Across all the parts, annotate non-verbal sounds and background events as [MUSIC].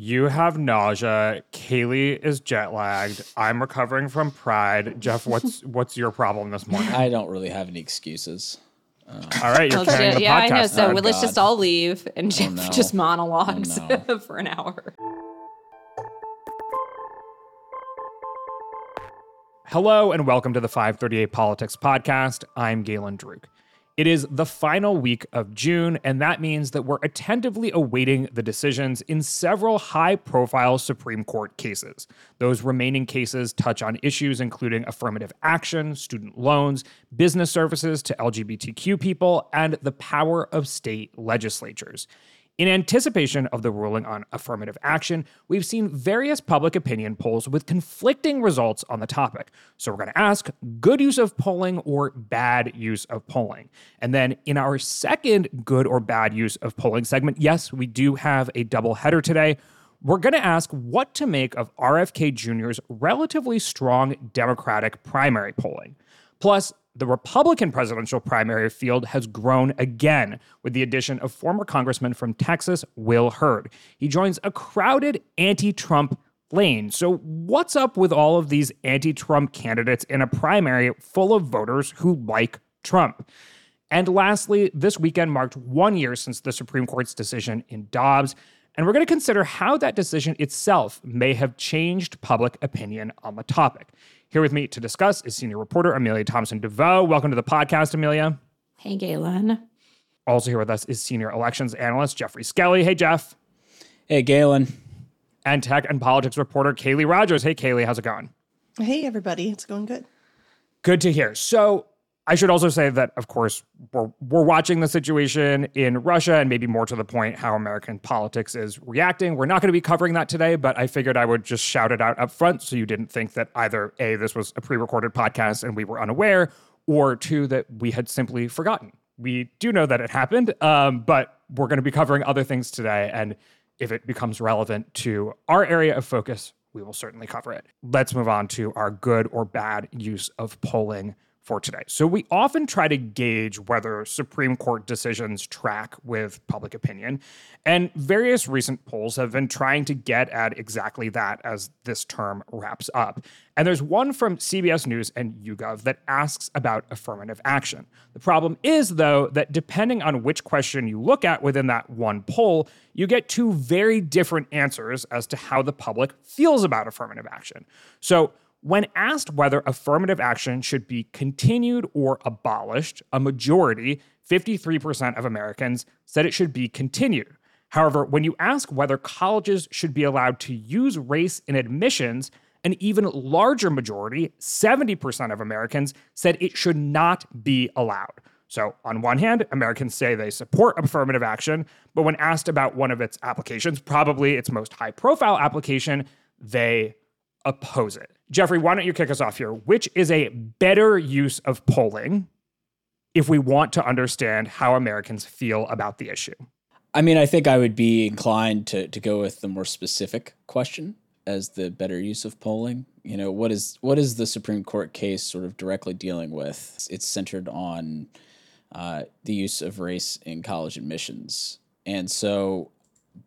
You have nausea. Kaleigh is jet lagged. I'm recovering from Pride. Jeff, what's [LAUGHS] what's your problem this morning? I don't really have any excuses. Uh, all right, you're Oh, carrying shit. the yeah, I know. So Oh, let's God. just all leave and oh, Jeff no. just monologues Oh, no. [LAUGHS] for an hour. Hello and welcome to the 538 Politics Podcast. I'm Galen Druk. It is the final week of June, and that means that we're attentively awaiting the decisions in several high profile Supreme Court cases. Those remaining cases touch on issues including affirmative action, student loans, business services to LGBTQ people, and the power of state legislatures. In anticipation of the ruling on affirmative action, we've seen various public opinion polls with conflicting results on the topic. So we're going to ask good use of polling or bad use of polling. And then in our second good or bad use of polling segment, yes, we do have a double header today. We're going to ask what to make of RFK Jr.'s relatively strong Democratic primary polling. Plus, the Republican presidential primary field has grown again with the addition of former Congressman from Texas, Will Hurd. He joins a crowded anti Trump lane. So, what's up with all of these anti Trump candidates in a primary full of voters who like Trump? And lastly, this weekend marked one year since the Supreme Court's decision in Dobbs. And we're going to consider how that decision itself may have changed public opinion on the topic. Here with me to discuss is senior reporter Amelia Thomson DeVeaux. Welcome to the podcast, Amelia. Hey, Galen. Also here with us is senior elections analyst Geoffrey Skelley. Hey, Jeff. Hey, Galen. And tech and politics reporter Kaleigh Rogers. Hey, Kaleigh, how's it going? Hey, everybody. It's going good. Good to hear. So, I should also say that, of course, we're, we're watching the situation in Russia and maybe more to the point, how American politics is reacting. We're not going to be covering that today, but I figured I would just shout it out up front so you didn't think that either A, this was a pre recorded podcast and we were unaware, or two, that we had simply forgotten. We do know that it happened, um, but we're going to be covering other things today. And if it becomes relevant to our area of focus, we will certainly cover it. Let's move on to our good or bad use of polling for today. So, we often try to gauge whether Supreme Court decisions track with public opinion. And various recent polls have been trying to get at exactly that as this term wraps up. And there's one from CBS News and YouGov that asks about affirmative action. The problem is, though, that depending on which question you look at within that one poll, you get two very different answers as to how the public feels about affirmative action. So, when asked whether affirmative action should be continued or abolished, a majority, 53% of Americans, said it should be continued. However, when you ask whether colleges should be allowed to use race in admissions, an even larger majority, 70% of Americans, said it should not be allowed. So, on one hand, Americans say they support affirmative action, but when asked about one of its applications, probably its most high profile application, they oppose it. Jeffrey, why don't you kick us off here? Which is a better use of polling if we want to understand how Americans feel about the issue? I mean, I think I would be inclined to, to go with the more specific question as the better use of polling. You know, what is what is the Supreme Court case sort of directly dealing with? It's centered on uh, the use of race in college admissions, and so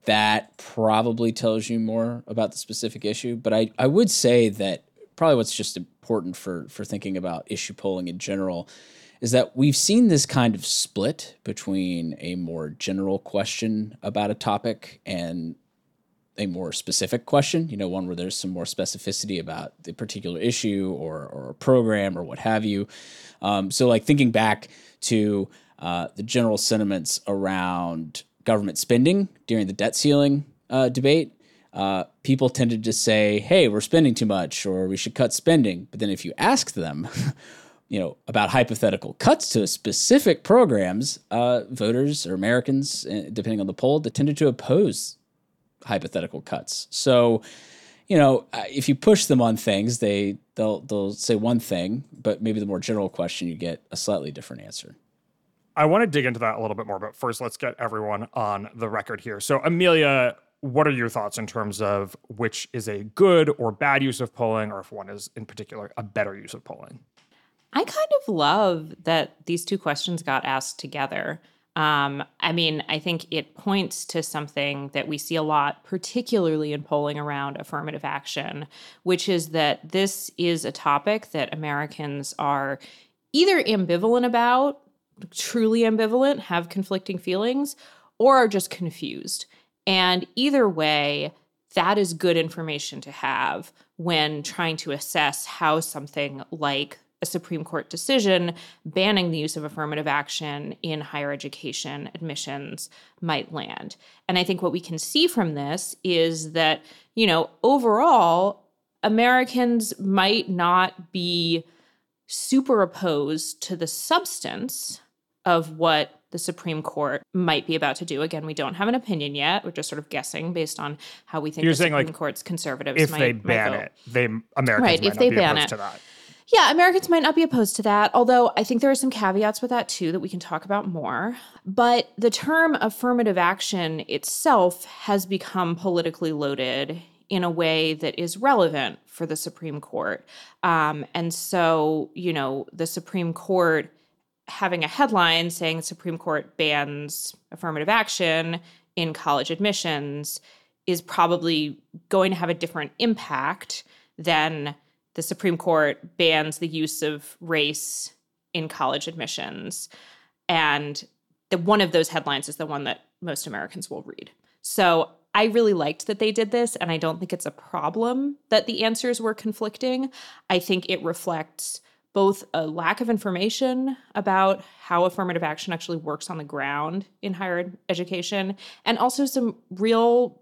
that probably tells you more about the specific issue. But I, I would say that probably what's just important for for thinking about issue polling in general is that we've seen this kind of split between a more general question about a topic and a more specific question, you know, one where there's some more specificity about the particular issue or, or a program or what have you. Um, so, like thinking back to uh, the general sentiments around government spending during the debt ceiling uh, debate, uh, people tended to say, hey, we're spending too much or we should cut spending. But then if you ask them, [LAUGHS] you know, about hypothetical cuts to specific programs, uh, voters or Americans, uh, depending on the poll, they tended to oppose hypothetical cuts. So, you know, if you push them on things, they they'll they'll say one thing, but maybe the more general question, you get a slightly different answer. I want to dig into that a little bit more, but first, let's get everyone on the record here. So, Amelia, what are your thoughts in terms of which is a good or bad use of polling, or if one is in particular a better use of polling? I kind of love that these two questions got asked together. Um, I mean, I think it points to something that we see a lot, particularly in polling around affirmative action, which is that this is a topic that Americans are either ambivalent about, truly ambivalent, have conflicting feelings, or are just confused. And either way, that is good information to have when trying to assess how something like a Supreme Court decision banning the use of affirmative action in higher education admissions might land. And I think what we can see from this is that, you know, overall, Americans might not be super opposed to the substance of what the Supreme Court might be about to do. Again, we don't have an opinion yet. We're just sort of guessing based on how we think You're the saying, Supreme like, Court's conservatives If might, they ban vote. it, they Americans Right, might if they be ban opposed it. to that. Yeah, Americans might not be opposed to that, although I think there are some caveats with that too that we can talk about more. But the term affirmative action itself has become politically loaded in a way that is relevant for the Supreme Court. Um, and so, you know, the Supreme Court having a headline saying Supreme Court bans affirmative action in college admissions is probably going to have a different impact than the Supreme Court bans the use of race in college admissions. And the one of those headlines is the one that most Americans will read. So I really liked that they did this, and I don't think it's a problem that the answers were conflicting. I think it reflects both a lack of information about how affirmative action actually works on the ground in higher education, and also some real,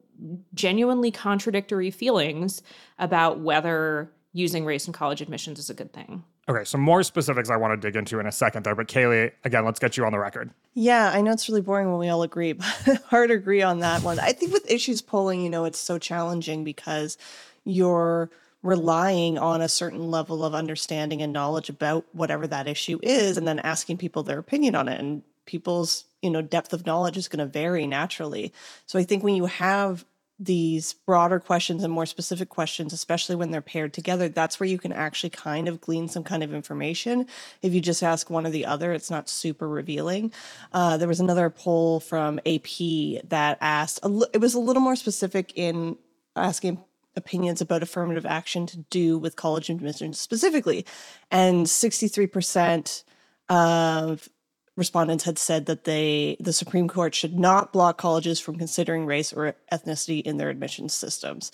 genuinely contradictory feelings about whether using race in college admissions is a good thing. Okay, so more specifics I want to dig into in a second there, but Kaleigh, again, let's get you on the record. Yeah, I know it's really boring when we all agree, but [LAUGHS] hard to agree on that one. I think with issues polling, you know, it's so challenging because you're relying on a certain level of understanding and knowledge about whatever that issue is and then asking people their opinion on it and people's, you know, depth of knowledge is going to vary naturally. So I think when you have these broader questions and more specific questions, especially when they're paired together, that's where you can actually kind of glean some kind of information. If you just ask one or the other, it's not super revealing. Uh, there was another poll from AP that asked, it was a little more specific in asking opinions about affirmative action to do with college admissions specifically. And 63% of respondents had said that they the Supreme Court should not block colleges from considering race or ethnicity in their admissions systems.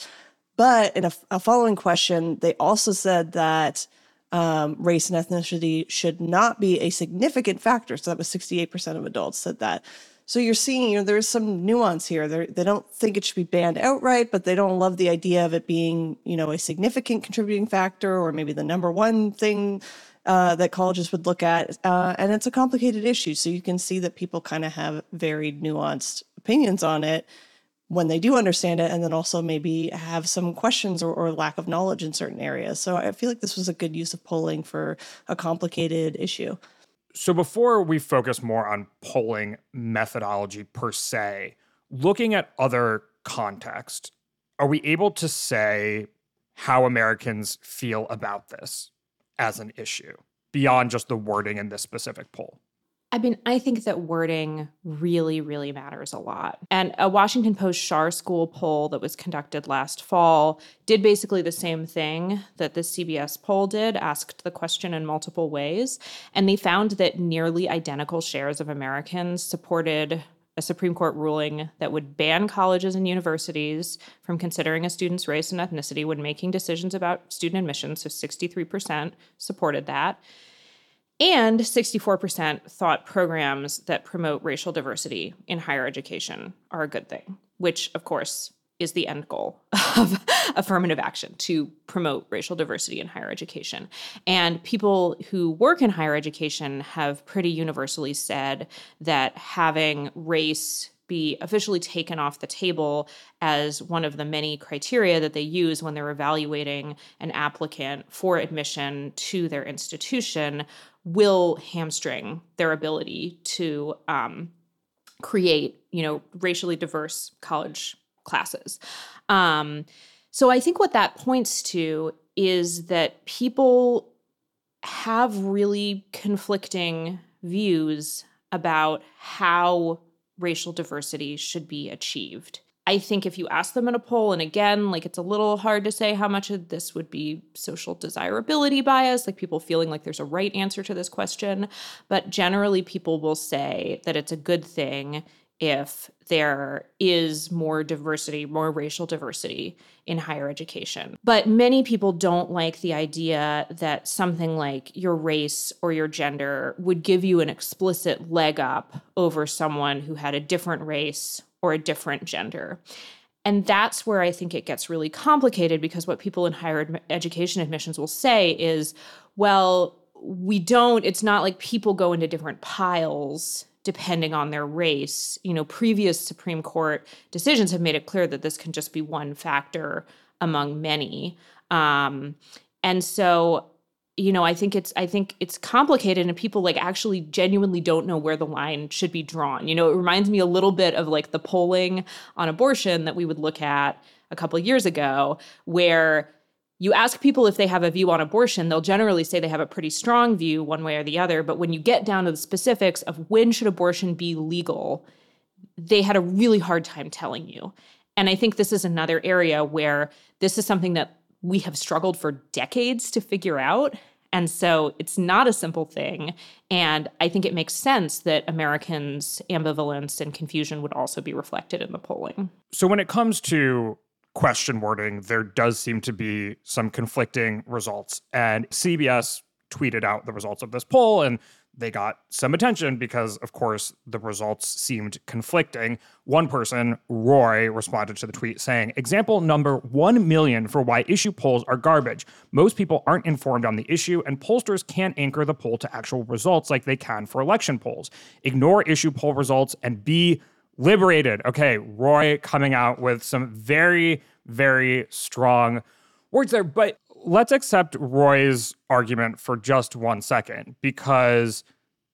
But in a, a following question, they also said that um, race and ethnicity should not be a significant factor. So that was 68% of adults said that. So you're seeing, you know, there's some nuance here. They're, they don't think it should be banned outright, but they don't love the idea of it being, you know, a significant contributing factor or maybe the number one thing uh, that colleges would look at. Uh, and it's a complicated issue. So you can see that people kind of have very nuanced opinions on it when they do understand it, and then also maybe have some questions or, or lack of knowledge in certain areas. So I feel like this was a good use of polling for a complicated issue. So before we focus more on polling methodology per se, looking at other context, are we able to say how Americans feel about this as an issue beyond just the wording in this specific poll? I mean, I think that wording really, really matters a lot. And a Washington Post Schar School poll that was conducted last fall did basically the same thing that the CBS poll did, asked the question in multiple ways. And they found that nearly identical shares of Americans supported a Supreme Court ruling that would ban colleges and universities from considering a student's race and ethnicity when making decisions about student admissions. So 63% supported that. And 64% thought programs that promote racial diversity in higher education are a good thing, which, of course, is the end goal of [LAUGHS] affirmative action to promote racial diversity in higher education. And people who work in higher education have pretty universally said that having race be officially taken off the table as one of the many criteria that they use when they're evaluating an applicant for admission to their institution will hamstring their ability to um, create, you know, racially diverse college classes. Um, so I think what that points to is that people have really conflicting views about how racial diversity should be achieved. I think if you ask them in a poll, and again, like it's a little hard to say how much of this would be social desirability bias, like people feeling like there's a right answer to this question. But generally, people will say that it's a good thing if there is more diversity, more racial diversity in higher education. But many people don't like the idea that something like your race or your gender would give you an explicit leg up over someone who had a different race or a different gender. And that's where I think it gets really complicated because what people in higher education admissions will say is, well, we don't, it's not like people go into different piles depending on their race. You know, previous Supreme Court decisions have made it clear that this can just be one factor among many. Um, and so, you know, I think it's I think it's complicated and people like actually genuinely don't know where the line should be drawn. You know, it reminds me a little bit of like the polling on abortion that we would look at a couple years ago where you ask people if they have a view on abortion they'll generally say they have a pretty strong view one way or the other but when you get down to the specifics of when should abortion be legal they had a really hard time telling you and i think this is another area where this is something that we have struggled for decades to figure out. And so it's not a simple thing. And i think it makes sense that americans ambivalence and confusion would also be reflected in the polling. So when it comes to question wording, there does seem to be some conflicting results. And CBS tweeted out the results of this poll and they got some attention because, of course, the results seemed conflicting. One person, Roy, responded to the tweet saying, Example number 1 million for why issue polls are garbage. Most people aren't informed on the issue, and pollsters can't anchor the poll to actual results like they can for election polls. Ignore issue poll results and be liberated. Okay, Roy coming out with some very, very strong words there. But let's accept Roy's argument for just one second because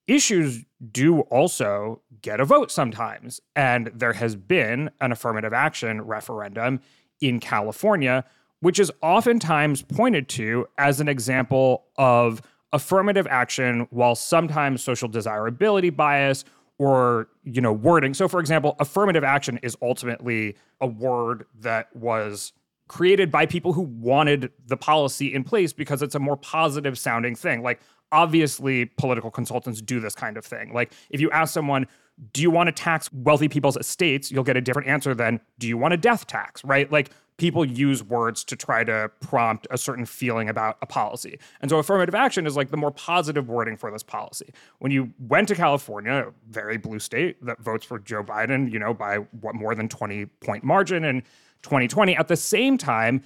issues do also get a vote sometimes. And there has been an affirmative action referendum in California, which is oftentimes pointed to as an example of affirmative action while sometimes social desirability bias or you know wording so for example affirmative action is ultimately a word that was created by people who wanted the policy in place because it's a more positive sounding thing. Like obviously political consultants do this kind of thing. Like if you ask someone do you want to tax wealthy people's estates? you'll get a different answer than do you want a death tax? right? Like people use words to try to prompt a certain feeling about a policy. And so affirmative action is like the more positive wording for this policy. When you went to California, a very blue state that votes for Joe Biden, you know, by what more than 20 point margin in 2020, at the same time,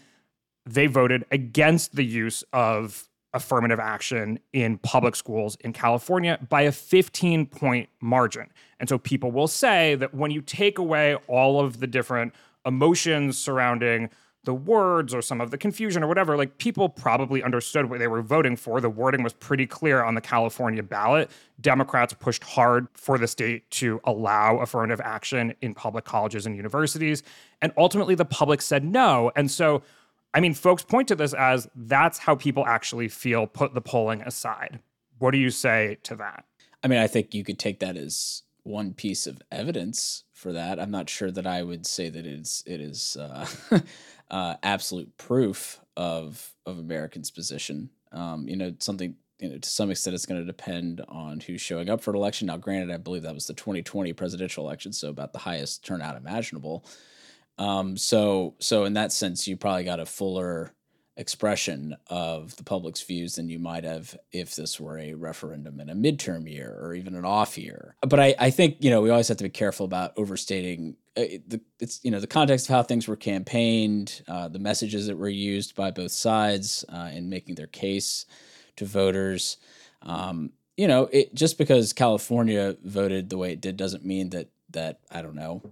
they voted against the use of affirmative action in public schools in California by a 15 point margin. And so people will say that when you take away all of the different emotions surrounding the words or some of the confusion or whatever, like people probably understood what they were voting for. The wording was pretty clear on the California ballot. Democrats pushed hard for the state to allow affirmative action in public colleges and universities. And ultimately, the public said no. And so, I mean, folks point to this as that's how people actually feel, put the polling aside. What do you say to that? I mean, I think you could take that as one piece of evidence for that. I'm not sure that I would say that it's it is uh, [LAUGHS] uh, absolute proof of of Americans' position. Um, you know, something you know to some extent it's going to depend on who's showing up for an election. Now, granted, I believe that was the 2020 presidential election, so about the highest turnout imaginable. Um, so so in that sense, you probably got a fuller expression of the public's views than you might have if this were a referendum in a midterm year or even an off year. But I, I think you know we always have to be careful about overstating uh, the it's you know the context of how things were campaigned, uh, the messages that were used by both sides uh, in making their case to voters. Um, you know, it just because California voted the way it did doesn't mean that that I don't know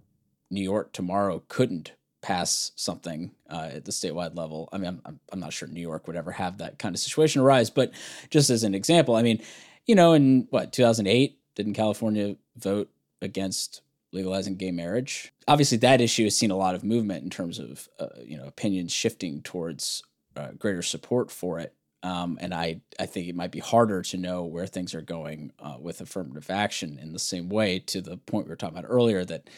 New York tomorrow couldn't pass something uh, at the statewide level. I mean, I'm, I'm not sure New York would ever have that kind of situation arise, but just as an example, I mean, you know, in what, 2008, didn't California vote against legalizing gay marriage? Obviously, that issue has seen a lot of movement in terms of, uh, you know, opinions shifting towards uh, greater support for it. Um, and I, I think it might be harder to know where things are going uh, with affirmative action in the same way to the point we were talking about earlier that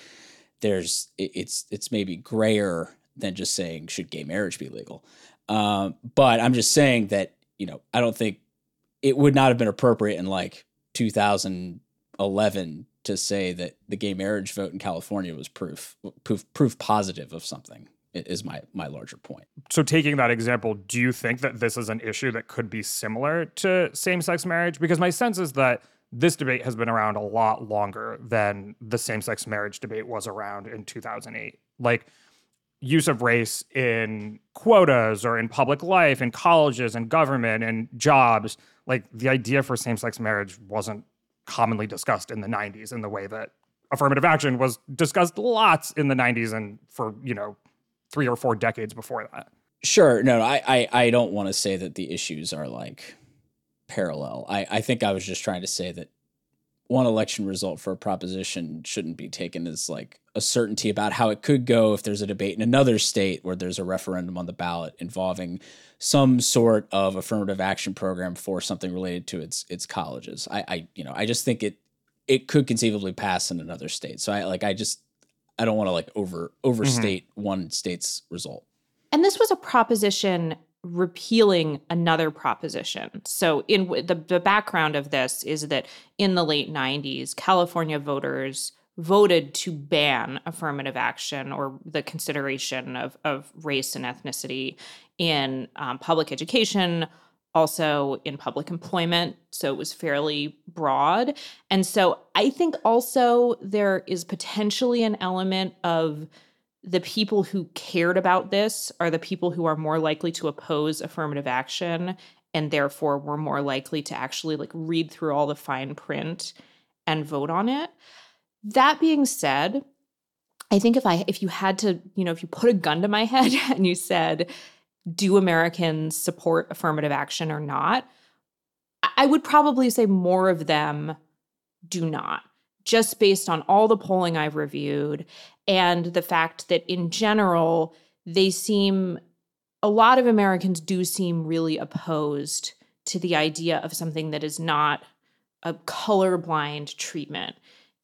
there's it's it's maybe grayer than just saying should gay marriage be legal. Um, but I'm just saying that you know I don't think it would not have been appropriate in like 2011 to say that the gay marriage vote in California was proof proof proof positive of something is my my larger point. So taking that example, do you think that this is an issue that could be similar to same-sex marriage because my sense is that this debate has been around a lot longer than the same-sex marriage debate was around in 2008. Like use of race in quotas or in public life, in colleges and government and jobs, like the idea for same-sex marriage wasn't commonly discussed in the 90s in the way that affirmative action was discussed lots in the 90s and for, you know, three or four decades before that. Sure. No, I, I, I don't want to say that the issues are like parallel. I, I think I was just trying to say that one election result for a proposition shouldn't be taken as like a certainty about how it could go if there's a debate in another state where there's a referendum on the ballot involving some sort of affirmative action program for something related to its its colleges. I, I you know I just think it it could conceivably pass in another state. So I like I just I don't want to like over overstate mm-hmm. one state's result. And this was a proposition repealing another proposition. So in the the background of this is that in the late 90s California voters voted to ban affirmative action or the consideration of, of race and ethnicity in um, public education, also in public employment. So it was fairly broad. And so I think also there is potentially an element of the people who cared about this are the people who are more likely to oppose affirmative action and therefore were more likely to actually like read through all the fine print and vote on it. That being said, I think if I if you had to, you know, if you put a gun to my [LAUGHS] head and you said, do Americans support affirmative action or not? I would probably say more of them do not, just based on all the polling I've reviewed and the fact that in general, they seem, a lot of Americans do seem really opposed to the idea of something that is not a colorblind treatment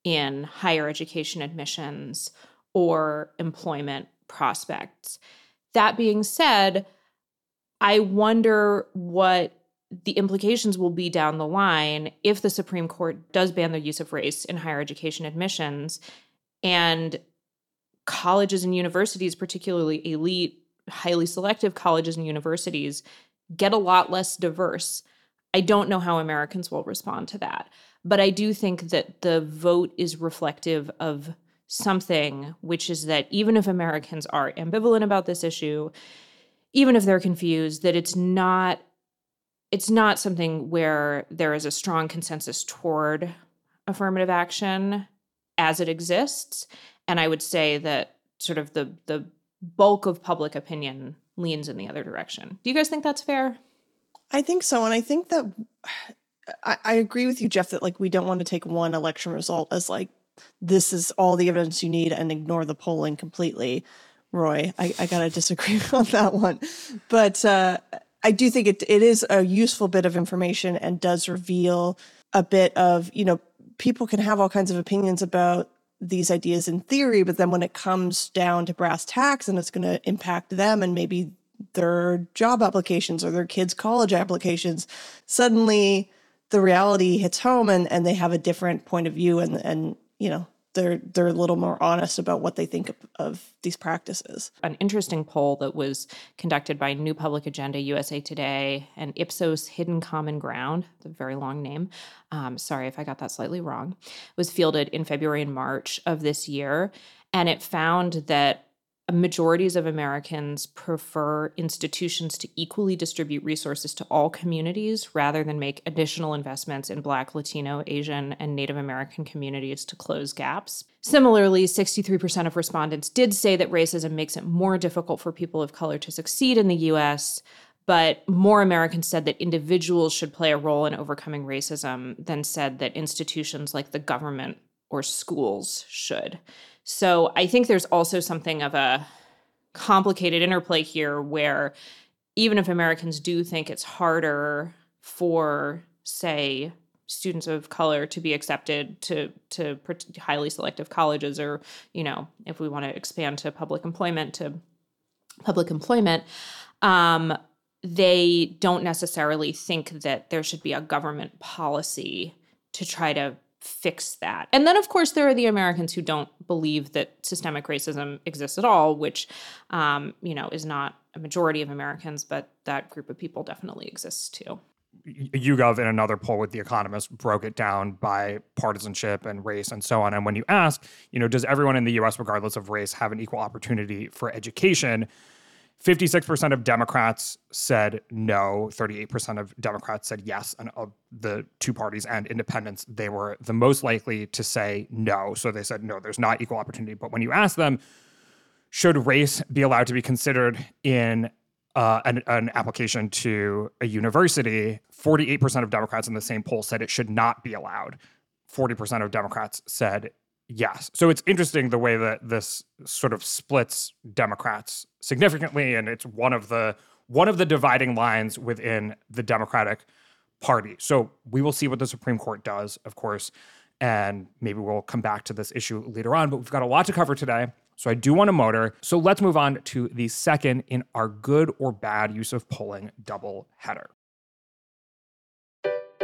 in higher education admissions or employment prospects. That being said, I wonder what the implications will be down the line if the Supreme Court does ban the use of race in higher education admissions and colleges and universities, particularly elite, highly selective colleges and universities, get a lot less diverse. I don't know how Americans will respond to that. But I do think that the vote is reflective of something, which is that even if Americans are ambivalent about this issue, even if they're confused, that it's not it's not something where there is a strong consensus toward affirmative action as it exists. And I would say that sort of the the bulk of public opinion leans in the other direction. Do you guys think that's fair? I think so. And I think that I, I agree with you, Jeff, that like we don't want to take one election result as like this is all the evidence you need and ignore the polling completely. Roy, I, I gotta disagree [LAUGHS] on that one. But uh, I do think it it is a useful bit of information and does reveal a bit of, you know, people can have all kinds of opinions about these ideas in theory, but then when it comes down to brass tacks and it's going to impact them and maybe their job applications or their kids' college applications, suddenly the reality hits home and, and they have a different point of view and and you know they're they're a little more honest about what they think of, of, these practices. An interesting poll that was conducted by New Public Agenda, USA Today, and Ipsos Hidden Common Ground, the very long name. Um, sorry if I got that slightly wrong. Was fielded in February and March of this year, and it found that majorities of Americans prefer institutions to equally distribute resources to all communities rather than make additional investments in Black, Latino, Asian, and Native American communities to close gaps. Similarly, 63% of respondents did say that racism makes it more difficult for people of color to succeed in the US, but more Americans said that individuals should play a role in overcoming racism than said that institutions like the government or schools should. So I think there's also something of a complicated interplay here where even if Americans do think it's harder for, say, students of color to be accepted to to highly selective colleges or you know if we want to expand to public employment to public employment um, they don't necessarily think that there should be a government policy to try to fix that. And then, of course, there are the Americans who don't believe that systemic racism exists at all, which, um, you know, is not a majority of Americans, but that group of people definitely exists too. YouGov, in another poll with The Economist, broke it down by partisanship and race and so on. And when you ask, you know, does everyone in the US, regardless of race, have an equal opportunity for education? 56% of Democrats said no, 38% of Democrats said yes. And of the two parties and independents, they were the most likely to say no. So they said, no, there's not equal opportunity. But when you ask them, should race be allowed to be considered in uh, an, an, application to a university, 48% of Democrats in the same poll said it should not be allowed. 40% of Democrats said Yes. So it's interesting the way that this sort of splits Democrats significantly and it's one of the one of the dividing lines within the Democratic Party. So we will see what the Supreme Court does, of course, and maybe we'll come back to this issue later on, but we've got a lot to cover today. So I do want to motor. So let's move on to the second in our good or bad use of polling double header.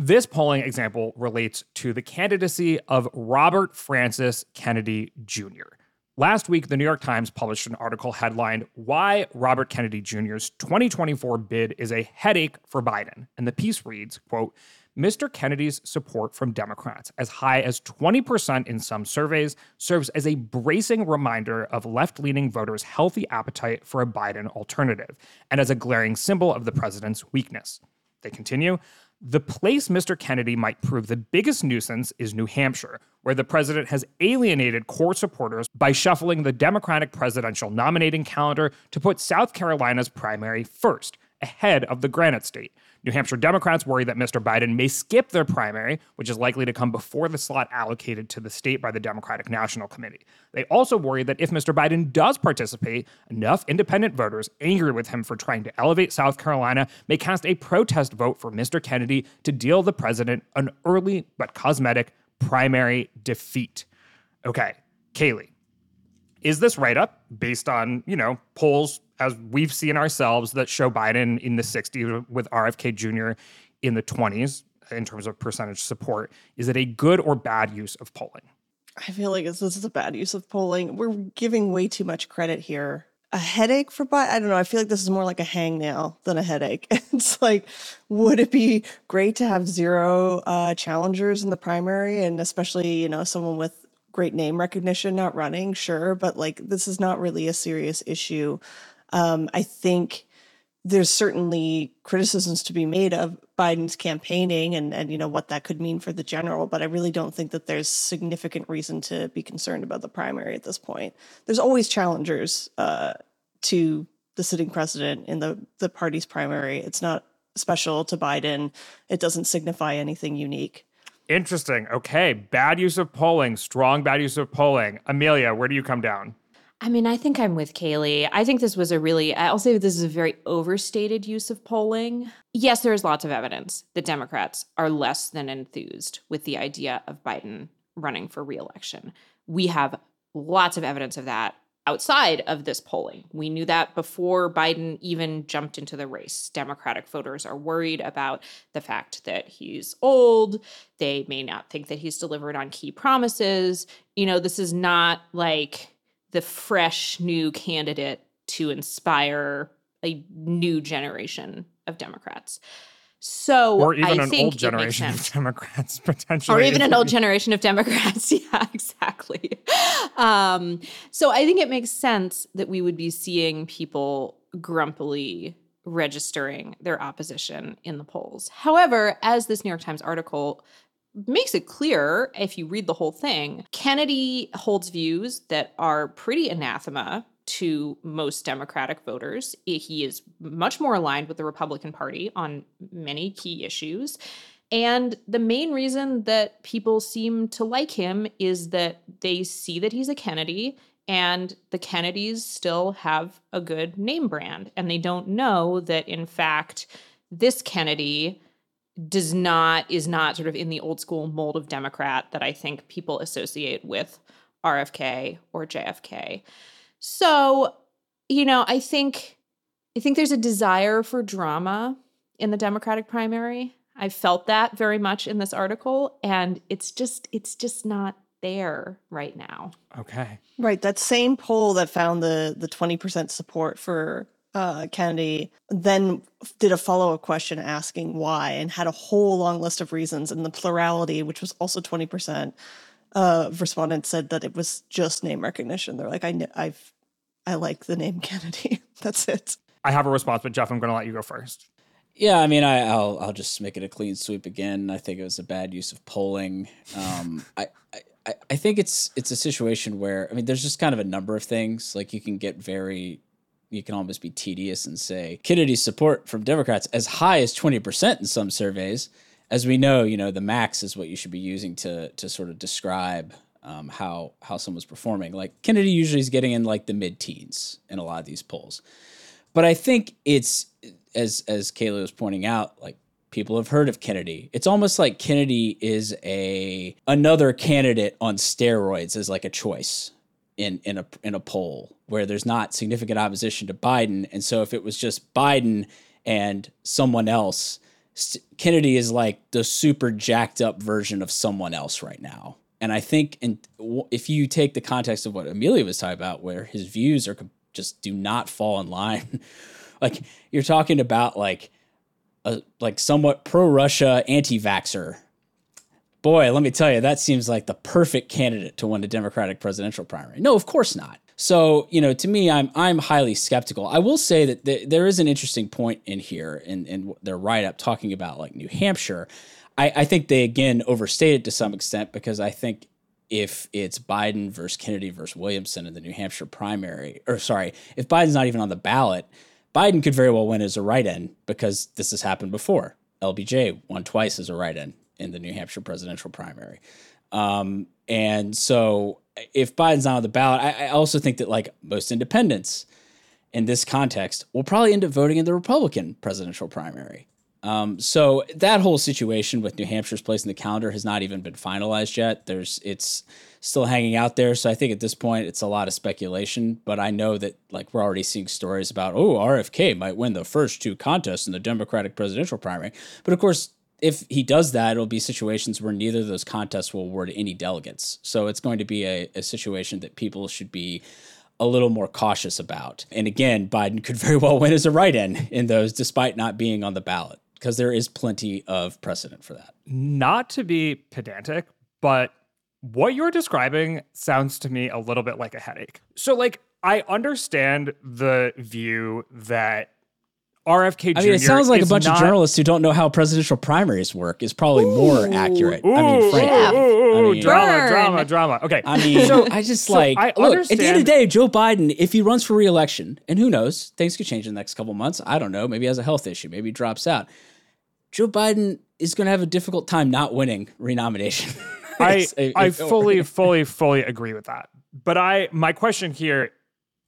This polling example relates to the candidacy of Robert Francis Kennedy Jr. Last week, the New York Times published an article headlined Why Robert Kennedy Jr.'s 2024 bid is a headache for Biden. And the piece reads, quote, Mr. Kennedy's support from Democrats, as high as 20% in some surveys, serves as a bracing reminder of left leaning voters' healthy appetite for a Biden alternative, and as a glaring symbol of the president's weakness. They continue the place Mr. Kennedy might prove the biggest nuisance is New Hampshire, where the president has alienated core supporters by shuffling the Democratic presidential nominating calendar to put South Carolina's primary first, ahead of the Granite State. New Hampshire Democrats worry that Mr. Biden may skip their primary, which is likely to come before the slot allocated to the state by the Democratic National Committee. They also worry that if Mr. Biden does participate, enough independent voters angry with him for trying to elevate South Carolina may cast a protest vote for Mr. Kennedy to deal the president an early but cosmetic primary defeat. Okay, Kaleigh, is this write up based on, you know, polls as we've seen ourselves that show Biden in the 60s with RFK Jr. in the 20s in terms of percentage support? Is it a good or bad use of polling? I feel like this is a bad use of polling. We're giving way too much credit here. A headache for Biden? I don't know. I feel like this is more like a hangnail than a headache. [LAUGHS] it's like, would it be great to have zero uh, challengers in the primary, and especially you know someone with great name recognition not running? Sure, but like this is not really a serious issue. Um, I think there's certainly criticisms to be made of Biden's campaigning and and you know what that could mean for the general, but I really don't think that there's significant reason to be concerned about the primary at this point. There's always challengers uh, to the sitting president in the the party's primary. It's not special to Biden. It doesn't signify anything unique. Interesting. Okay, bad use of polling, strong bad use of polling. Amelia, where do you come down? I mean, I think I'm with Kaleigh. I think this was a really, I'll say this is a very overstated use of polling. Yes, there is lots of evidence that Democrats are less than enthused with the idea of Biden running for reelection. We have lots of evidence of that outside of this polling. We knew that before Biden even jumped into the race. Democratic voters are worried about the fact that he's old. They may not think that he's delivered on key promises. You know, this is not like, the fresh new candidate to inspire a new generation of Democrats. So or even I an old generation of. Democrats [LAUGHS] potentially. or even an old generation of Democrats. [LAUGHS] yeah, exactly. Um, so I think it makes sense that we would be seeing people grumpily registering their opposition in the polls. However, as this New York Times article makes it clear, if you read the whole thing, Kennedy holds views that are pretty anathema to most Democratic voters. He is much more aligned with the Republican Party on many key issues. And the main reason that people seem to like him is that they see that he's a Kennedy and the Kennedys still have a good name brand. And they don't know that, in fact, this Kennedy does not, is not sort of in the old school mold of Democrat that I think people associate with RFK or JFK. So, you know, I think I think there's a desire for drama in the Democratic primary. I felt that very much in this article and it's just it's just not there right now. Okay. Right. That same poll that found the the 20% support for uh, Kennedy then did a follow up question asking why and had a whole long list of reasons. And the plurality, which was also 20%, uh, of respondents said that it was just name recognition. They're like, I, kn- I've, I like the name [LAUGHS] Kennedy. That's it. I have a response, but Jeff, I'm going to let you go first. Yeah, I mean, I, I'll I'll just make it a clean sweep again. I think it was a bad use of polling. Um, I, I I think it's it's a situation where I mean, there's just kind of a number of things. Like you can get very, you can almost be tedious and say Kennedy's support from Democrats as high as twenty percent in some surveys. As we know, you know, the max is what you should be using to to sort of describe um, how how someone's performing. Like Kennedy usually is getting in like the mid teens in a lot of these polls but I think it's as as Kayla was pointing out, like people have heard of Kennedy. It's almost like Kennedy is a another candidate on steroids as like a choice in in a in a poll where there's not significant opposition to Biden, and so if it was just Biden and someone else, Kennedy is like the super jacked up version of someone else right now. And I think, in, if you take the context of what Amelia was talking about, where his views are just do not fall in line. [LAUGHS] like you're talking about like a like somewhat pro Russia anti vaxxer. Boy, let me tell you, that seems like the perfect candidate to win a Democratic presidential primary. No, of course not. So, you know, to me, I'm I'm highly skeptical. I will say that th- there is an interesting point in here in, in their write up talking about like New Hampshire. I, I think they again overstate it to some extent because I think if it's Biden versus Kennedy versus Williamson in the New Hampshire primary, or sorry, if Biden's not even on the ballot, Biden could very well win as a write in because this has happened before. LBJ won twice as a write in in the New Hampshire presidential primary. Um, and so if Biden's not on the ballot, I, I also think that like most independents in this context will probably end up voting in the Republican presidential primary. Um, so that whole situation with New Hampshire's place in the calendar has not even been finalized yet. There's it's still hanging out there. So I think at this point it's a lot of speculation. But I know that like we're already seeing stories about oh RFK might win the first two contests in the Democratic presidential primary. But of course, if he does that, it'll be situations where neither of those contests will award any delegates. So it's going to be a, a situation that people should be a little more cautious about. And again, Biden [LAUGHS] could very well win as a write in in those despite not being on the ballot because there is plenty of precedent for that. Not to be pedantic, but what you're describing sounds to me a little bit like a headache. So, like, I understand the view that RFK Jr. I mean, it sounds like a bunch not- of journalists who don't know how presidential primaries work is probably more accurate. I mean, frankly. ooh, ooh, I mean- drama, drama, drama. Okay, I mean, so I just so like I look. At the end of the day, Joe Biden, if he runs for reelection, and who knows, things could change in the next couple months. I don't know. Maybe he has a health issue. Maybe he drops out. Joe Biden is going to have a difficult time not winning renomination. [LAUGHS] I If- if- I fully, [LAUGHS] fully, fully agree with that. But I my question here,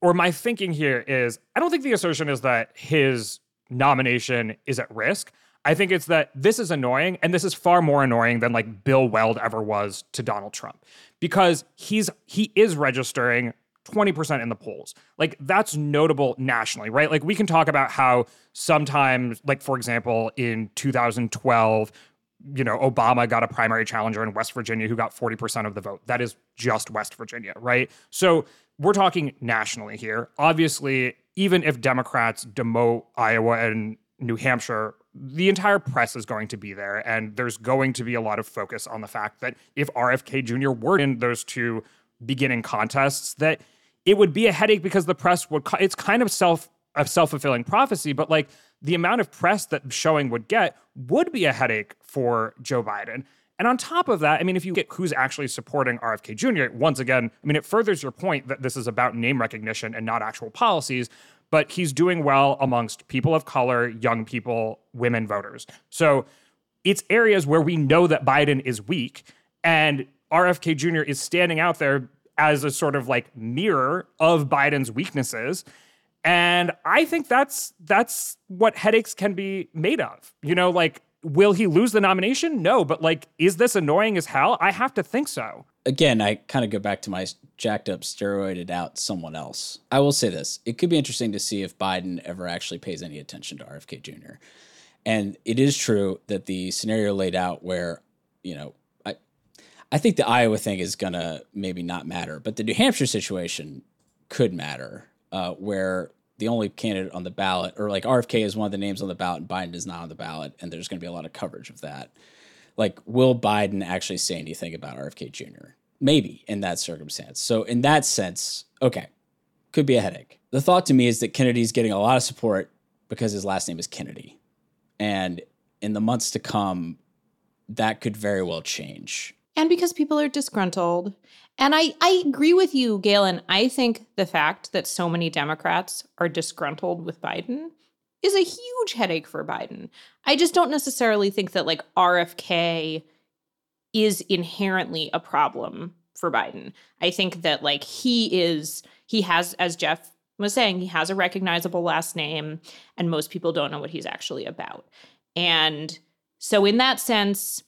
or my thinking here is, I don't think the assertion is that his nomination is at risk. I think it's that this is annoying, and this is far more annoying than like Bill Weld ever was to Donald Trump, because he's he is registering 20% in the polls. Like that's notable nationally, right? Like we can talk about how sometimes, like for example, in 2012, you know, Obama got a primary challenger in West Virginia who got 40% of the vote. That is just West Virginia, right? So we're talking nationally here. Obviously, even if Democrats demote Iowa and New Hampshire the entire press is going to be there, and there's going to be a lot of focus on the fact that if RFK Jr. were in those two beginning contests, that it would be a headache because the press would. It's kind of self a self fulfilling prophecy, but like the amount of press that showing would get would be a headache for Joe Biden. And on top of that, I mean, if you get who's actually supporting RFK Jr., once again, I mean, it furthers your point that this is about name recognition and not actual policies, but he's doing well amongst people of color, young people, women voters. So it's areas where we know that Biden is weak, and RFK Jr. is standing out there as a sort of like mirror of Biden's weaknesses. And I think that's that's what headaches can be made of. You know, like will he lose the nomination? No, but like is this annoying as hell? I have to think so. Again, I kind of go back to my jacked up steroided out someone else. I will say this. It could be interesting to see if Biden ever actually pays any attention to RFK Jr. And it is true that the scenario laid out where, you know, I I think the Iowa thing is gonna maybe not matter, but the New Hampshire situation could matter uh, where the only candidate on the ballot, or like RFK is one of the names on the ballot, and Biden is not on the ballot, and there's going to be a lot of coverage of that. Like, will Biden actually say anything about RFK Jr.? Maybe in that circumstance. So, in that sense, okay, could be a headache. The thought to me is that Kennedy's getting a lot of support because his last name is Kennedy. And in the months to come, that could very well change. And because people are disgruntled and I, I agree with you, Galen. I think the fact that so many Democrats are disgruntled with Biden is a huge headache for Biden. I just don't necessarily think that like RFK is inherently a problem for Biden. I think that like he is, he has, as Geoff was saying, he has a recognizable last name, and most people don't know what he's actually about. And so, in that sense,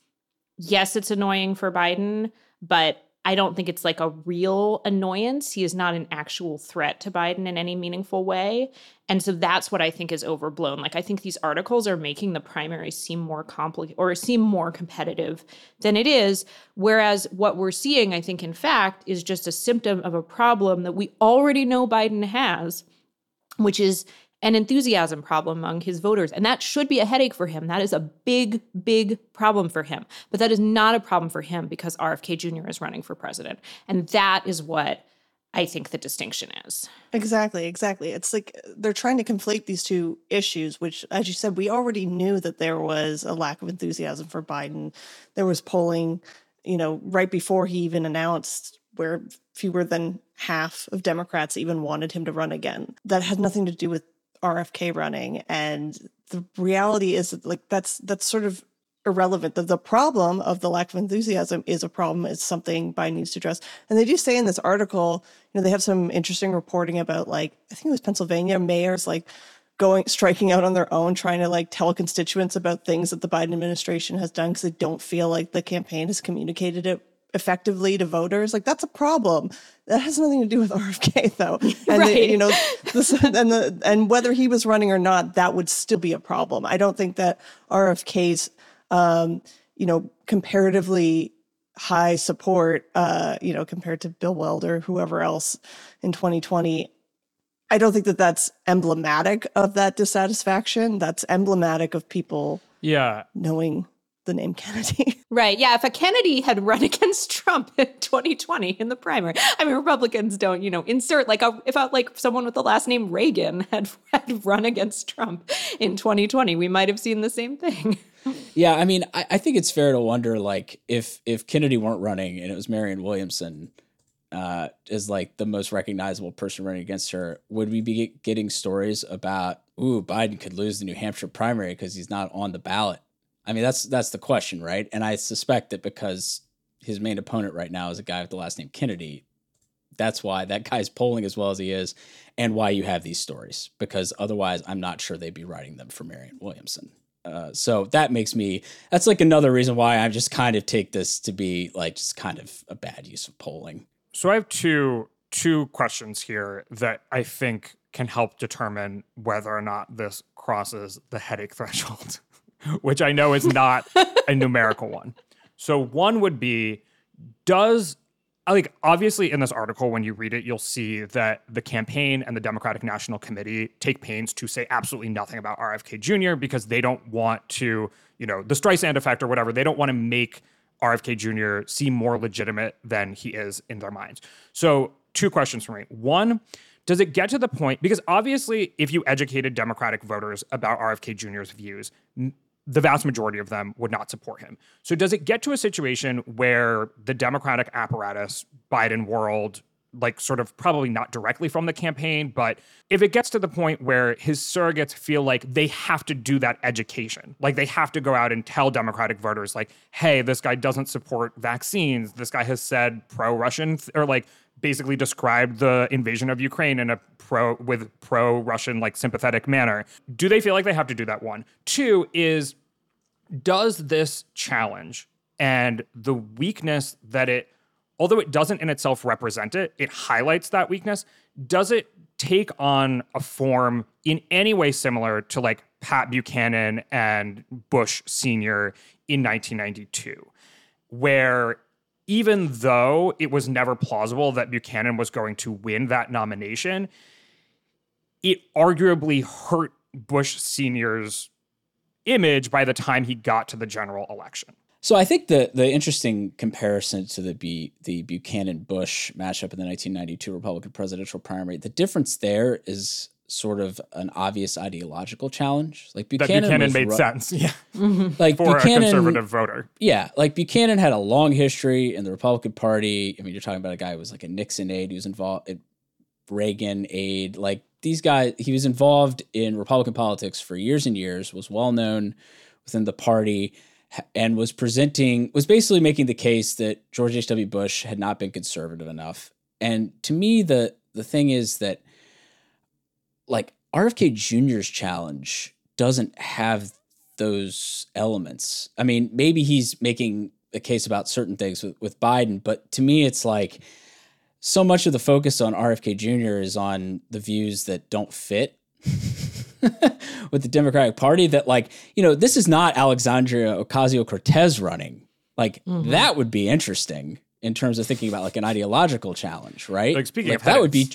yes, it's annoying for Biden, but I don't think it's like a real annoyance. He is not an actual threat to Biden in any meaningful way. And so that's what I think is overblown. Like I think these articles are making the primary seem more complicated or seem more competitive than it is. Whereas what we're seeing, I think, in fact, is just a symptom of a problem that we already know Biden has, which is an enthusiasm problem among his voters. And that should be a headache for him. That is a big, big problem for him. But that is not a problem for him because RFK Jr. is running for president. And that is what I think the distinction is. Exactly, exactly. It's like they're trying to conflate these two issues, which, as you said, we already knew that there was a lack of enthusiasm for Biden. There was polling, you know, right before he even announced where fewer than half of Democrats even wanted him to run again. That had nothing to do with RFK running. And the reality is that, like that's that's sort of irrelevant. The, the problem of the lack of enthusiasm is a problem. It's something Biden needs to address. And they do say in this article, you know, they have some interesting reporting about like I think it was Pennsylvania mayors like going striking out on their own trying to like tell constituents about things that the Biden administration has done because they don't feel like the campaign has communicated it effectively to voters like that's a problem. That has nothing to do with [LAUGHS] rfk though. And right. the, you know this, [LAUGHS] and the and whether he was running or not that would still be a problem. I don't think that rfk's um, you know comparatively high support uh, you know compared to bill weld or whoever else in 2020 i don't think that that's emblematic of that dissatisfaction. That's emblematic of people yeah. knowing the name [LAUGHS] Kennedy. Right. Yeah. If a Kennedy had run [LAUGHS] against Trump in 2020 in the primary, I mean, Republicans don't, you know, insert like a, if a, like someone with the last name Reagan [LAUGHS] had, had run against Trump in 2020, we might have seen the same thing. yeah. I mean, I, I think it's fair to wonder like if, if Kennedy weren't running and it was Marianne Williamson, uh, is like the most recognizable person running against her, would we be getting stories about, ooh, Biden could lose the New Hampshire primary because he's not on the ballot? I mean, that's that's the question, right? And I suspect that because his main opponent right now is a guy with the last name Kennedy, that's why that [LAUGHS] guy's polling as well as he is, and why you have these stories. Because otherwise, I'm not sure they'd be writing them for Marianne Williamson. Uh, so that makes me that's like another reason why I just kind of take this to be like just kind of a bad use of polling. So I have two two questions here that I think can help determine whether or not this crosses the headache [LAUGHS] threshold. [LAUGHS] which I know is not a numerical one. So one would be does like obviously in this article when you read it you'll see that the campaign and the democratic national committee take pains to say absolutely nothing about rfk jr because they don't want to you know the streisand effect or whatever they don't want to make rfk jr seem more legitimate than he is in their minds so two questions for me one does it get to the point because obviously if you educated democratic voters about rfk jr's views the vast majority of them would not support him. So, does it get to a situation where the Democratic apparatus, Biden world, like sort of probably not directly from the campaign, but if it gets to the point where his surrogates feel like they have to do that education, like they have to go out and tell Democratic voters, like, hey, this guy doesn't support vaccines. This guy has said pro Russian th- or like basically described the invasion of Ukraine in a pro with pro Russian like sympathetic manner. Do they feel like they have to do that one? Two is does this challenge and the weakness that it although it doesn't in itself represent it, it highlights that weakness. Does it take on a form in any way similar to like Pat Buchanan and Bush Sr. in 1992, where even though it was never plausible that Buchanan was going to win that nomination, it arguably hurt Bush Sr.'s image by the time he got to the general election. So I think the the interesting comparison to the B, the Buchanan Bush matchup in the 1992 Republican presidential primary, the difference there is sort of an obvious ideological challenge. Like Buchanan, that Buchanan made ru- sense, yeah, [LAUGHS] Like for Buchanan, a conservative voter. Yeah, like Buchanan had a long history in the Republican Party. I mean, you're talking about a guy who was like a Nixon aide, who was involved, Reagan aide. Like these guys, he was involved in Republican politics for years and years. Was well known within the party, and was presenting, was basically making the case that George H. W. Bush had not been conservative enough. And to me, the the thing is that, like RFK Jr.'s challenge doesn't have those elements. I mean, maybe he's making a case about certain things with, with Biden, but to me, it's like so much of the focus on RFK Jr. is on the views that don't fit [LAUGHS] with the Democratic Party. That, like, you know, this is not Alexandria Ocasio Cortez running. Like, mm-hmm. that would be interesting in terms of thinking about like an ideological challenge, right? Like, speaking of that would be.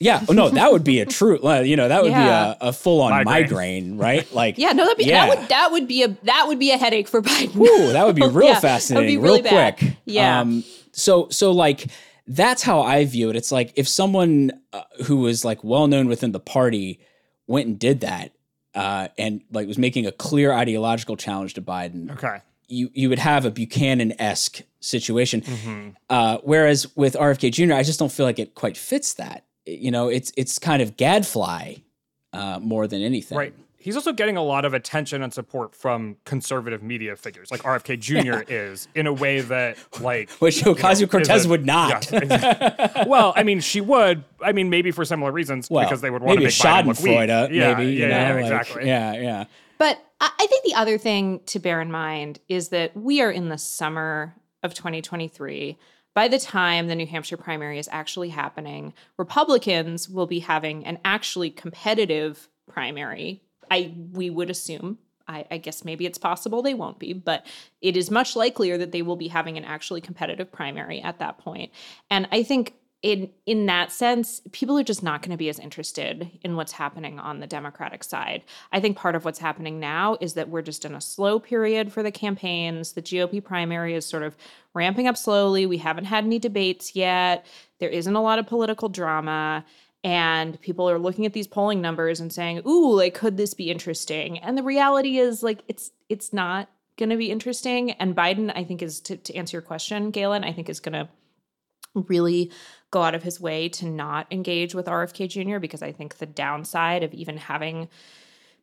Headaches. Yeah, oh, no, that would be a true, you know, that would Yeah. be a, a full on Migraine. migraine, right? [LAUGHS] Like, Yeah, no, that'd be Yeah. that would that would be a that would be a headache for [LAUGHS] Biden. Ooh, that would be [LAUGHS] real Yeah, that would fascinating, be real bad. quick. Yeah. Um, so so like that's how I view it. It's like if someone uh, who was like well known within the party went and did that, uh, and like was making a clear ideological challenge to Biden, Okay. you you would have a Buchanan esque situation. Mm-hmm. Uh, whereas with RFK Jr., I just don't feel like it quite fits that. You know, it's it's kind of gadfly uh, more than anything. Right. He's also getting a lot of attention and support from conservative media figures, like RFK Jr. [LAUGHS] is, in a way that, like, [LAUGHS] Which you know, Ocasio Cortez would not. Yes, exactly. well, I mean, she would. I mean, maybe for similar reasons, Well, because they would want to maybe make Biden look weak. Schadenfreude, Yeah, maybe. yeah, you know, yeah, like, exactly. Yeah, yeah. But I I think the other thing to bear in mind is that we are in the summer of 2023. By the time the New Hampshire primary is actually happening, Republicans will be having an actually competitive primary. I we would assume. I, I guess maybe it's possible they won't be, but it is much likelier that they will be having an actually competitive primary at that point. And I think in in that sense, people are just not going to be as interested in what's happening on the Democratic side. I think part of what's happening now is that we're just in a slow period for the campaigns. The GOP primary is sort of ramping up slowly. We haven't had any debates yet. There isn't a lot of political drama. And people are looking at these polling numbers and saying, "Ooh, like could this be interesting?" And the reality is, like, it's it's not going to be interesting. And Biden, I think, is to, to answer your question, Galen, I think is going to really go out of his way to not engage with RFK Jr. because I think the downside of even having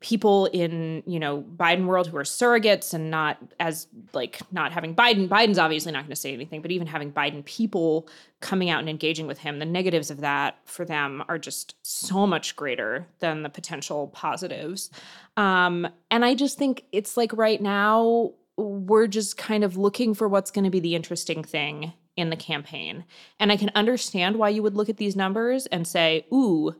people in you know Biden world who are surrogates and not as like not having Biden Biden's obviously not going to say anything but even having Biden people coming out and engaging with him the negatives of that for them are just so much greater than the potential positives um and I just think it's like right now we're just kind of looking for what's going to be the interesting thing in the campaign and I can understand why you would look at these numbers and say ooh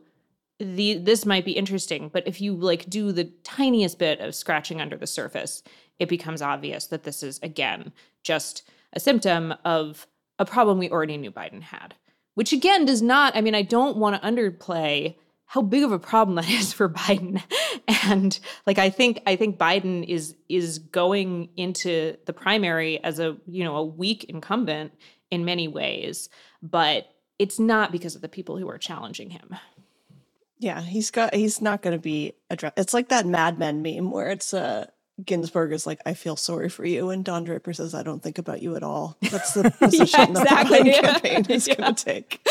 the this might be interesting but if you like do the tiniest bit of scratching under the surface it becomes obvious that this is again just a symptom of a problem we already knew Biden had, which again does not, I mean, I don't want to underplay how big of a problem [LAUGHS] that is for Biden. And like I think I think Biden is is going into the primary as a, you know, a weak incumbent in many ways, but it's not because of the people who are challenging him. Yeah, he's got he's not going to be addressed. It's like that Mad Men meme where it's uh Ginsberg is like, I feel sorry for you, and Don Draper says, I don't think about you at all. That's the [LAUGHS] position yeah, exactly. the Biden campaign is [LAUGHS] yeah. going to take.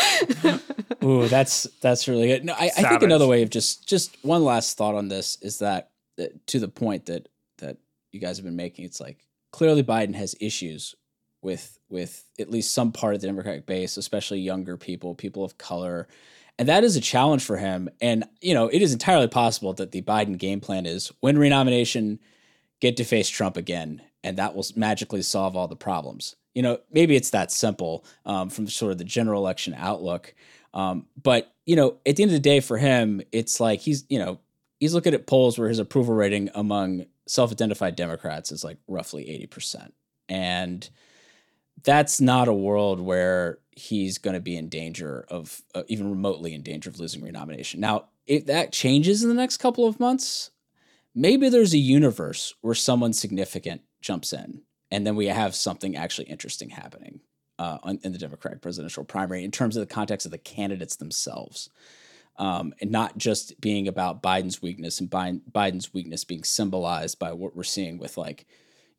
[LAUGHS] Ooh, that's that's really good. No, I, I, think another way of just just one last thought on this is that uh, to the point that that you guys have been making, it's like clearly Biden has issues with with at least some part of the Democratic base, especially younger people, people of color. And that is a challenge for him. And, you know, it is entirely possible that the Biden game plan is win renomination, get to face Trump again, and that will magically solve all the problems. You know, maybe it's that simple um, from sort of the general election outlook. Um, but, you know, at the end of the day for him, it's like he's, you know, he's looking at polls where his approval rating among self identified Democrats is like roughly 80%. And, that's not a world where he's going to be in danger of uh, even remotely in danger of losing renomination. Now, if that changes in the next couple of months, maybe there's a universe where someone significant jumps in and then we have something actually interesting happening uh, in the Democratic presidential primary in terms of the context of the candidates themselves. Um, and not just being about Biden's weakness and Biden's weakness being symbolized by what we're seeing with like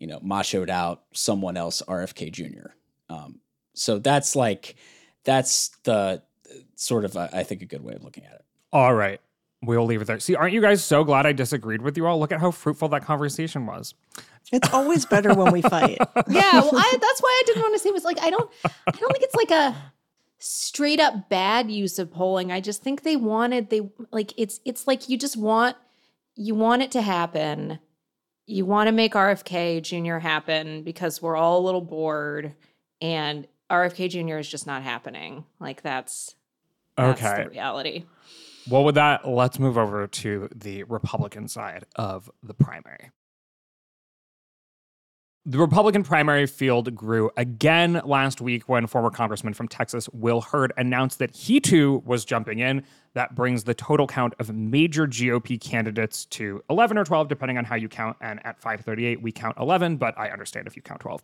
you know, machoed out someone else, RFK Jr. Um, so that's like, that's the sort of, uh, I think, a good way of looking at it. All right. We'll leave it there. See, aren't you guys so glad I disagreed with you all? Look at how fruitful that conversation was. It's always better when we fight. [LAUGHS] yeah, well, I, that's why I didn't want to say it was like I don't, I don't think it's like a straight up bad use of polling. I just think they wanted they like it's it's like you just want you want it to happen you want to make RFK Jr. happen because we're all a little bored and RFK Jr. is just not happening. Like that's, that's okay. the reality. Well, with that, let's move over to the Republican side of the primary. The Republican primary field grew again last week when former Congressman from Texas, Will Hurd, announced that he too was jumping in. That brings the total count of major GOP candidates to 11 or 12, depending on how you count. And at 538, we count 11, but I understand if you count 12.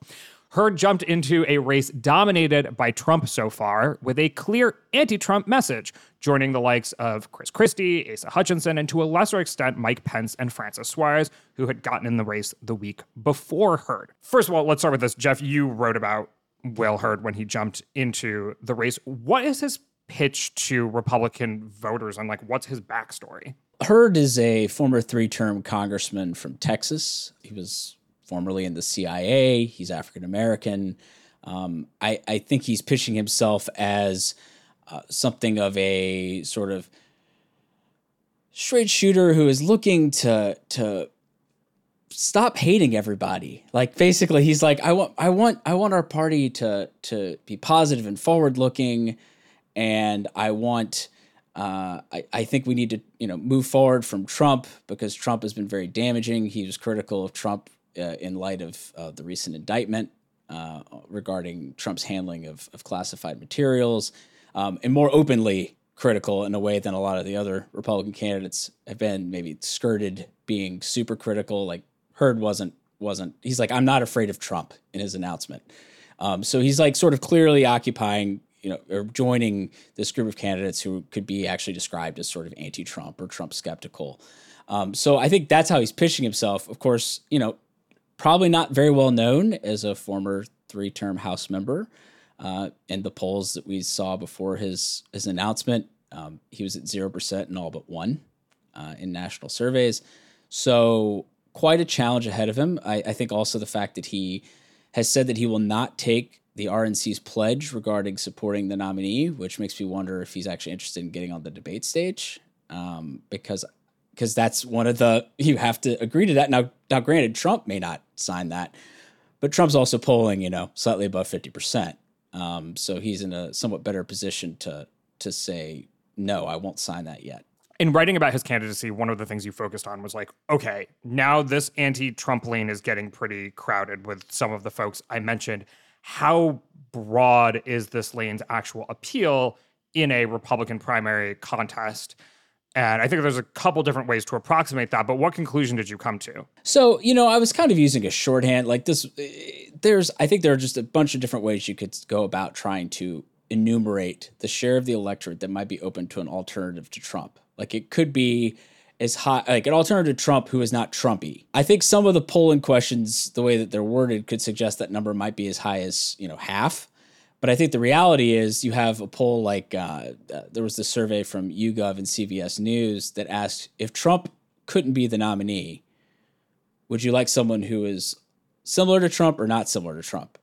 Hurd jumped into a race dominated by Trump so far with a clear anti Trump message, joining the likes of Chris Christie, Asa Hutchinson, and to a lesser extent, Mike Pence and Francis Suarez, who had gotten in the race the week before Hurd. First of all, let's start with this. Geoff, you wrote about Will Hurd when he jumped into the race. What is his pitch to Republican voters and like what's his backstory? Hurd is a former three term congressman from Texas. He was formerly in the CIA. He's African American. Um, I, I think he's pitching himself as uh, something of a sort of straight shooter who is looking to to stop hating everybody. Like basically, he's like, I want, I want, I want our party to to be positive and forward looking, and I want. Uh, I, I think we need to, you know, move forward from Trump because Trump has been very damaging. He was critical of Trump uh, in light of uh, the recent indictment uh, regarding Trump's handling of, of classified materials, um, and more openly critical in a way than a lot of the other Republican candidates have been, maybe skirted being super critical. Like Hurd wasn't wasn't. He's like, I'm not afraid of Trump in his announcement. Um, so he's like sort of clearly occupying you know, or joining this group of candidates who could be actually described as sort of anti-Trump or Trump skeptical. Um, so I think that's how he's pitching himself. Of course, you know, probably not very well known as a former three term House member. Uh, in the polls that we saw before his, his announcement, um, he was at 0% in all but one uh, in national surveys. So, quite a challenge ahead of him. I, I think also the fact that he has said that he will not take the RNC's pledge regarding supporting the nominee, which makes me wonder if he's actually interested in getting on the debate stage. Um, because because that's one of the you have to agree to that. Now, now, granted, Trump may not sign that, but Trump's also polling, you know, slightly above fifty percent. Um, so he's in a somewhat better position to to say no, I won't sign that yet. In writing about his candidacy, one of the things you focused on was like, okay, now this anti-Trump lane is getting pretty crowded with some of the folks I mentioned. how broad is this lane's actual appeal in a Republican primary contest? And I think there's a couple different ways to approximate that, but what conclusion did you come to? So, you know, I was kind of using a shorthand like this. There's, I think there are just a bunch of different ways you could go about trying to enumerate the share of the electorate that might be open to an alternative to Trump. Like it could be as high, like an alternative to Trump who is not Trumpy. I think some of the polling questions, the way that they're worded, could suggest that number might be as high as, you know, half. But I think the reality is you have a poll like uh, uh, there was this survey from YouGov and CBS News that asked if Trump couldn't be the nominee, would you like someone who is similar to Trump or not similar to Trump?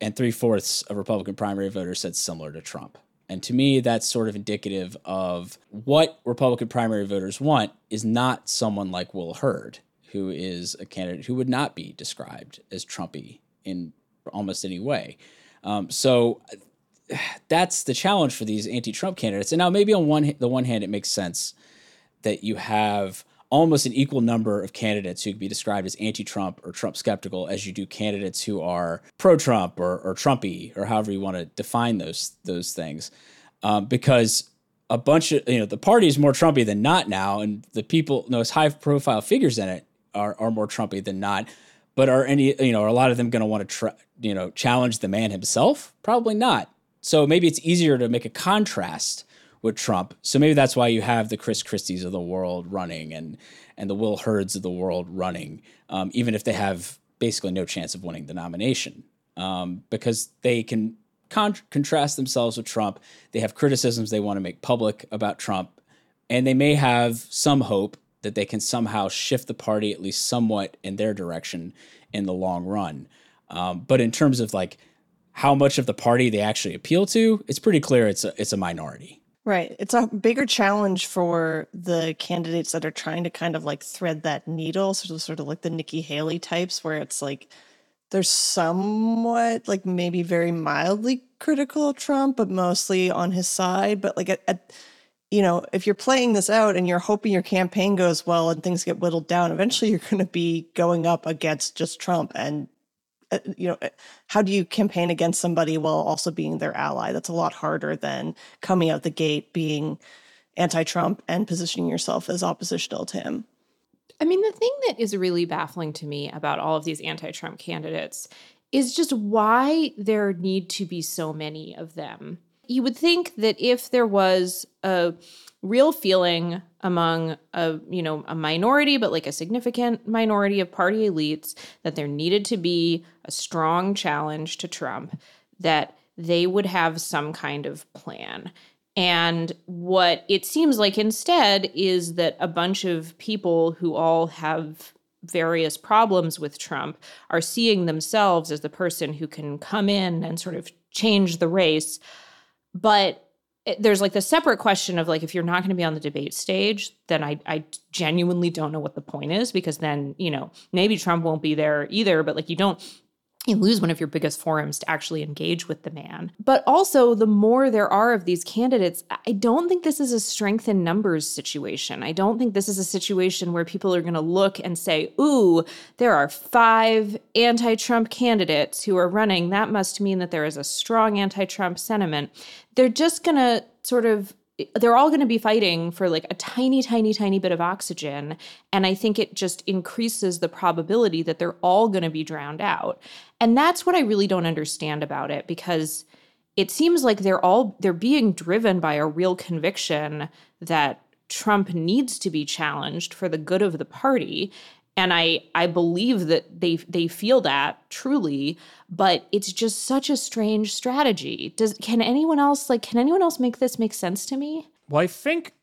And three fourths of Republican primary voters said similar to Trump. And to me, that's sort of indicative of what Republican primary voters want is not someone like Will Hurd, who is a candidate who would not be described as Trumpy in almost any way. Um, so that's the challenge for these anti-Trump candidates. And now maybe on one the one hand, it makes sense that you have almost an equal number of candidates who could be described as anti-Trump or Trump skeptical as you do candidates who are pro-Trump or, or Trumpy or however you want to define those those things, um, because a bunch of you know the party is more Trumpy than not now, and the people those high-profile figures in it are are more Trumpy than not. But are any you know are a lot of them going to want to you know challenge the man himself? Probably not. So maybe it's easier to make a contrast with Trump. So maybe that's why you have the Chris Christies of the world running and and the Will Hurds of the world running, um, even if they have basically no chance of winning the nomination, um, because they can con- contrast themselves with Trump. They have criticisms they want to make public about Trump, and they may have some hope that they can somehow shift the party at least somewhat in their direction in the long run. Um, but in terms of like how much of the party they actually appeal to, it's pretty clear it's a, it's a minority. Right. It's a bigger challenge for the candidates that are trying to kind of like thread that needle, sort of sort of like the Nikki Haley types, where it's like they're somewhat like maybe very mildly critical of Trump, but mostly on his side. But like at, at you know, if you're playing this out and you're hoping your campaign goes well and things get whittled down, eventually you're going to be going up against just Trump. And, Uh, you know, uh, how do you campaign against somebody while also being their ally? That's a lot harder than coming out the gate being anti Trump and positioning yourself as oppositional to him. I mean, the thing that is really baffling to me about all of these anti Trump candidates is just why there need to be so many of them. You would think that if there was a real feeling among a you know a minority but like a significant minority of party elites that there needed to be a strong challenge to Trump that they would have some kind of plan. And what it seems like instead is that a bunch of people who all have various problems with Trump are seeing themselves as the person who can come in and sort of change the race but it, there's like the separate question of like if you're not going to be on the debate stage then I, I genuinely don't know what the point is because then you know maybe trump won't be there either but like you don't you lose one of your biggest forums to actually engage with the man. But also, the more there are of these candidates, I don't think this is a strength in numbers situation. I don't think this is a situation where people are going to look and say, ooh, there are five anti Trump candidates who are running. That must mean that there is a strong anti Trump sentiment. They're just going to sort of they're all going to be fighting for like a tiny tiny tiny bit of oxygen and i think it just increases the probability that they're all going to be drowned out. And that's what i really don't understand about it because it seems like they're all they're being driven by a real conviction that Trump needs to be challenged for the good of the party and I I believe that they they feel that truly, but it's just such a strange strategy. Does can anyone else like can anyone else make this make sense to me? Well, I think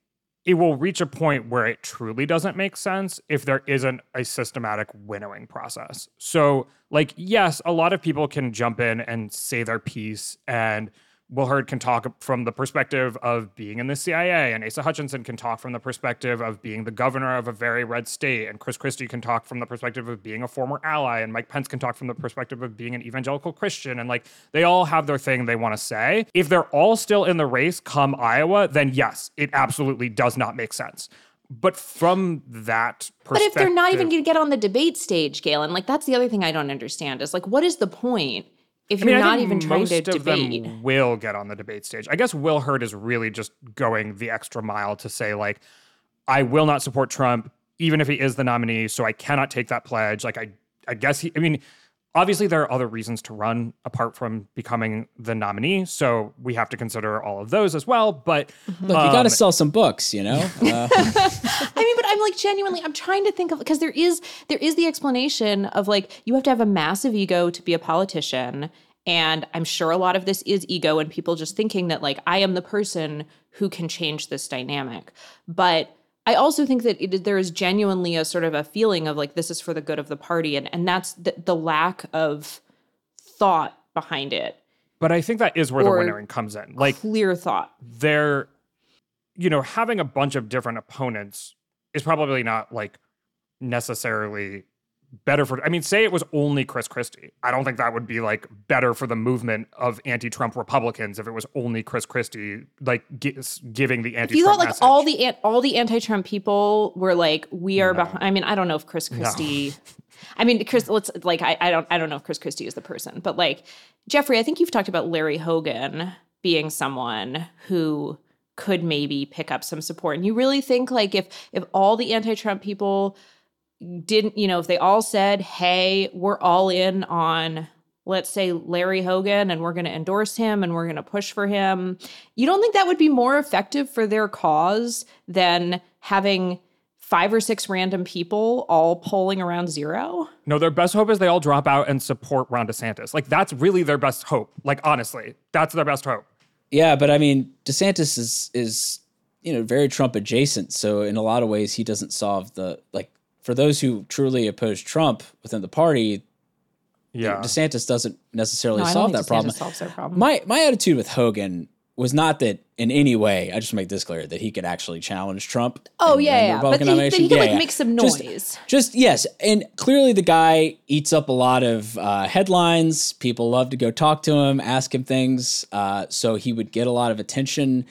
it will reach a point where it truly doesn't make sense if there isn't a systematic winnowing process. So, like, yes, a lot of people can jump in and say their piece and Will Hurd can talk from the perspective of being in the CIA, and Asa Hutchinson can talk from the perspective of being the governor of a very red state, and Chris Christie can talk from the perspective of being a former ally, and Mike Pence can talk from the perspective of being an evangelical Christian. And like they all have their thing they want to say. If they're all still in the race come Iowa, then yes, it absolutely does not make sense. But from that perspective, But if they're not even going to get on the debate stage, Galen, like that's the other thing I don't understand is like, what is the point? If I mean, you're I not think even trying most to of debate. them will get on the debate stage. I guess Will Hurd is really just going the extra mile to say like, I will not support Trump even if he is the nominee. So I cannot take that pledge. Like I, I guess he. I mean, obviously there are other reasons to run apart from becoming the nominee. So we have to consider all of those as well. But Look, you got um, to sell some books, you know. [LAUGHS] Uh, [LAUGHS] I mean, but I'm like genuinely, I'm trying to think of because there is there is the explanation of like you have to have a massive ego to be a politician. And I'm sure a lot of this is ego and people just thinking that like I am the person who can change this dynamic. But I also think that it, there is genuinely a sort of a feeling of like this is for the good of the party, and and that's the, the lack of thought behind it, But I think that is where Or- the winnowing comes in. Like clear thought. they're, you know, having a bunch of different opponents is probably not like necessarily better for. I mean, say it was only Chris Christie. I don't think that would be like better for the movement of anti-Trump Republicans if it was only Chris Christie like gi- giving the anti-Trump If you thought like message. all the all the anti-Trump people were like, we are behind. I mean, I don't know if Chris Christie. I mean, Chris. Let's like, I, I don't, I don't know if Chris Christie is the person, but like Geoffrey, I think you've talked about Larry Hogan being someone who could maybe pick up some support, and you really think like if if all the anti-Trump people didn't, you know, if they all said, hey, we're all in on. Let's say Larry Hogan, and we're going to endorse him and we're going to push for him. You don't think that would be more effective for their cause than having five or six random people all polling around zero? No, their best hope is they all drop out and support Ron DeSantis. Like that's really their best hope. Like honestly, that's their best hope. yeah, but I mean, DeSantis is is you know very Trump adjacent, so in a lot of ways he doesn't solve the like for those who truly oppose Trump within the party. Yeah. DeSantis doesn't necessarily No, I don't solve think that problem. Solves their problem. My my attitude with Hogan was not that in any way. I just make this clear that he could actually challenge Trump. Oh, and- yeah, and the yeah. But Republican he- that he could, Yeah, like, yeah. make some Just- noise. Just yes, and clearly the guy eats up a lot of uh, headlines. People love to go talk to him, ask him things, uh, so he would get a lot of attention.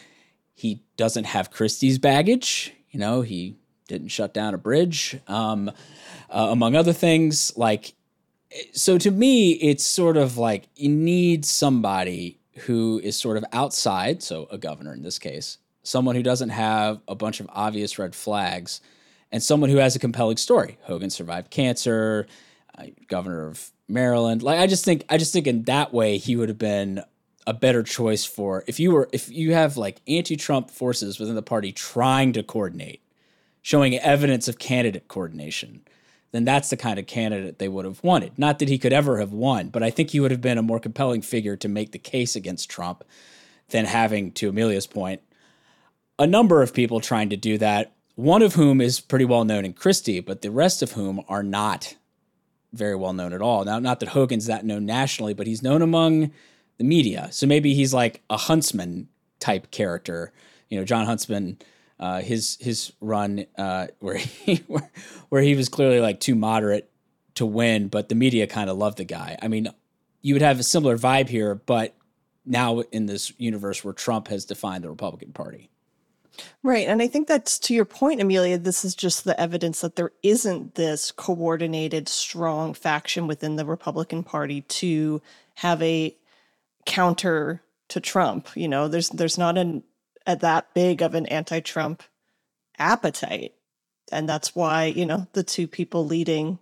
He doesn't have Christie's baggage. You know, he didn't shut down a bridge, um, uh, among other things. Like, so to me, it's sort of like you need somebody who is sort of outside, so a governor in this case, someone who doesn't have a bunch of obvious red flags, and someone who has a compelling story. Hogan survived cancer, uh, governor of Maryland. Like I just think, I just think in that way he would have been a better choice for if you were if you have like anti-Trump forces within the party trying to coordinate, showing evidence of candidate coordination then that's the kind of candidate they would have wanted. Not that he could ever have won, but I think he would have been a more compelling figure to make the case against Trump than having, to Amelia's point, a number of people trying to do that, one of whom is pretty well known in Christie, but the rest of whom are not very well known at all. Now, not that Hogan's that known nationally, but he's known among the media. So maybe he's like a huntsman type character. You know, Jon Huntsman uh, his his run uh, where he [LAUGHS] where, he was clearly like too moderate to win, but the media kind of loved the guy. I mean, you would have a similar vibe here, but now in this universe where Trump has defined the Republican Party. Right. And I think that's to your point, Amelia. This is just the evidence that there isn't this coordinated, strong faction within the Republican Party to have a counter to Trump. You know, there's there's not an that big of an anti-Trump appetite. And that's why, you know, the two people leading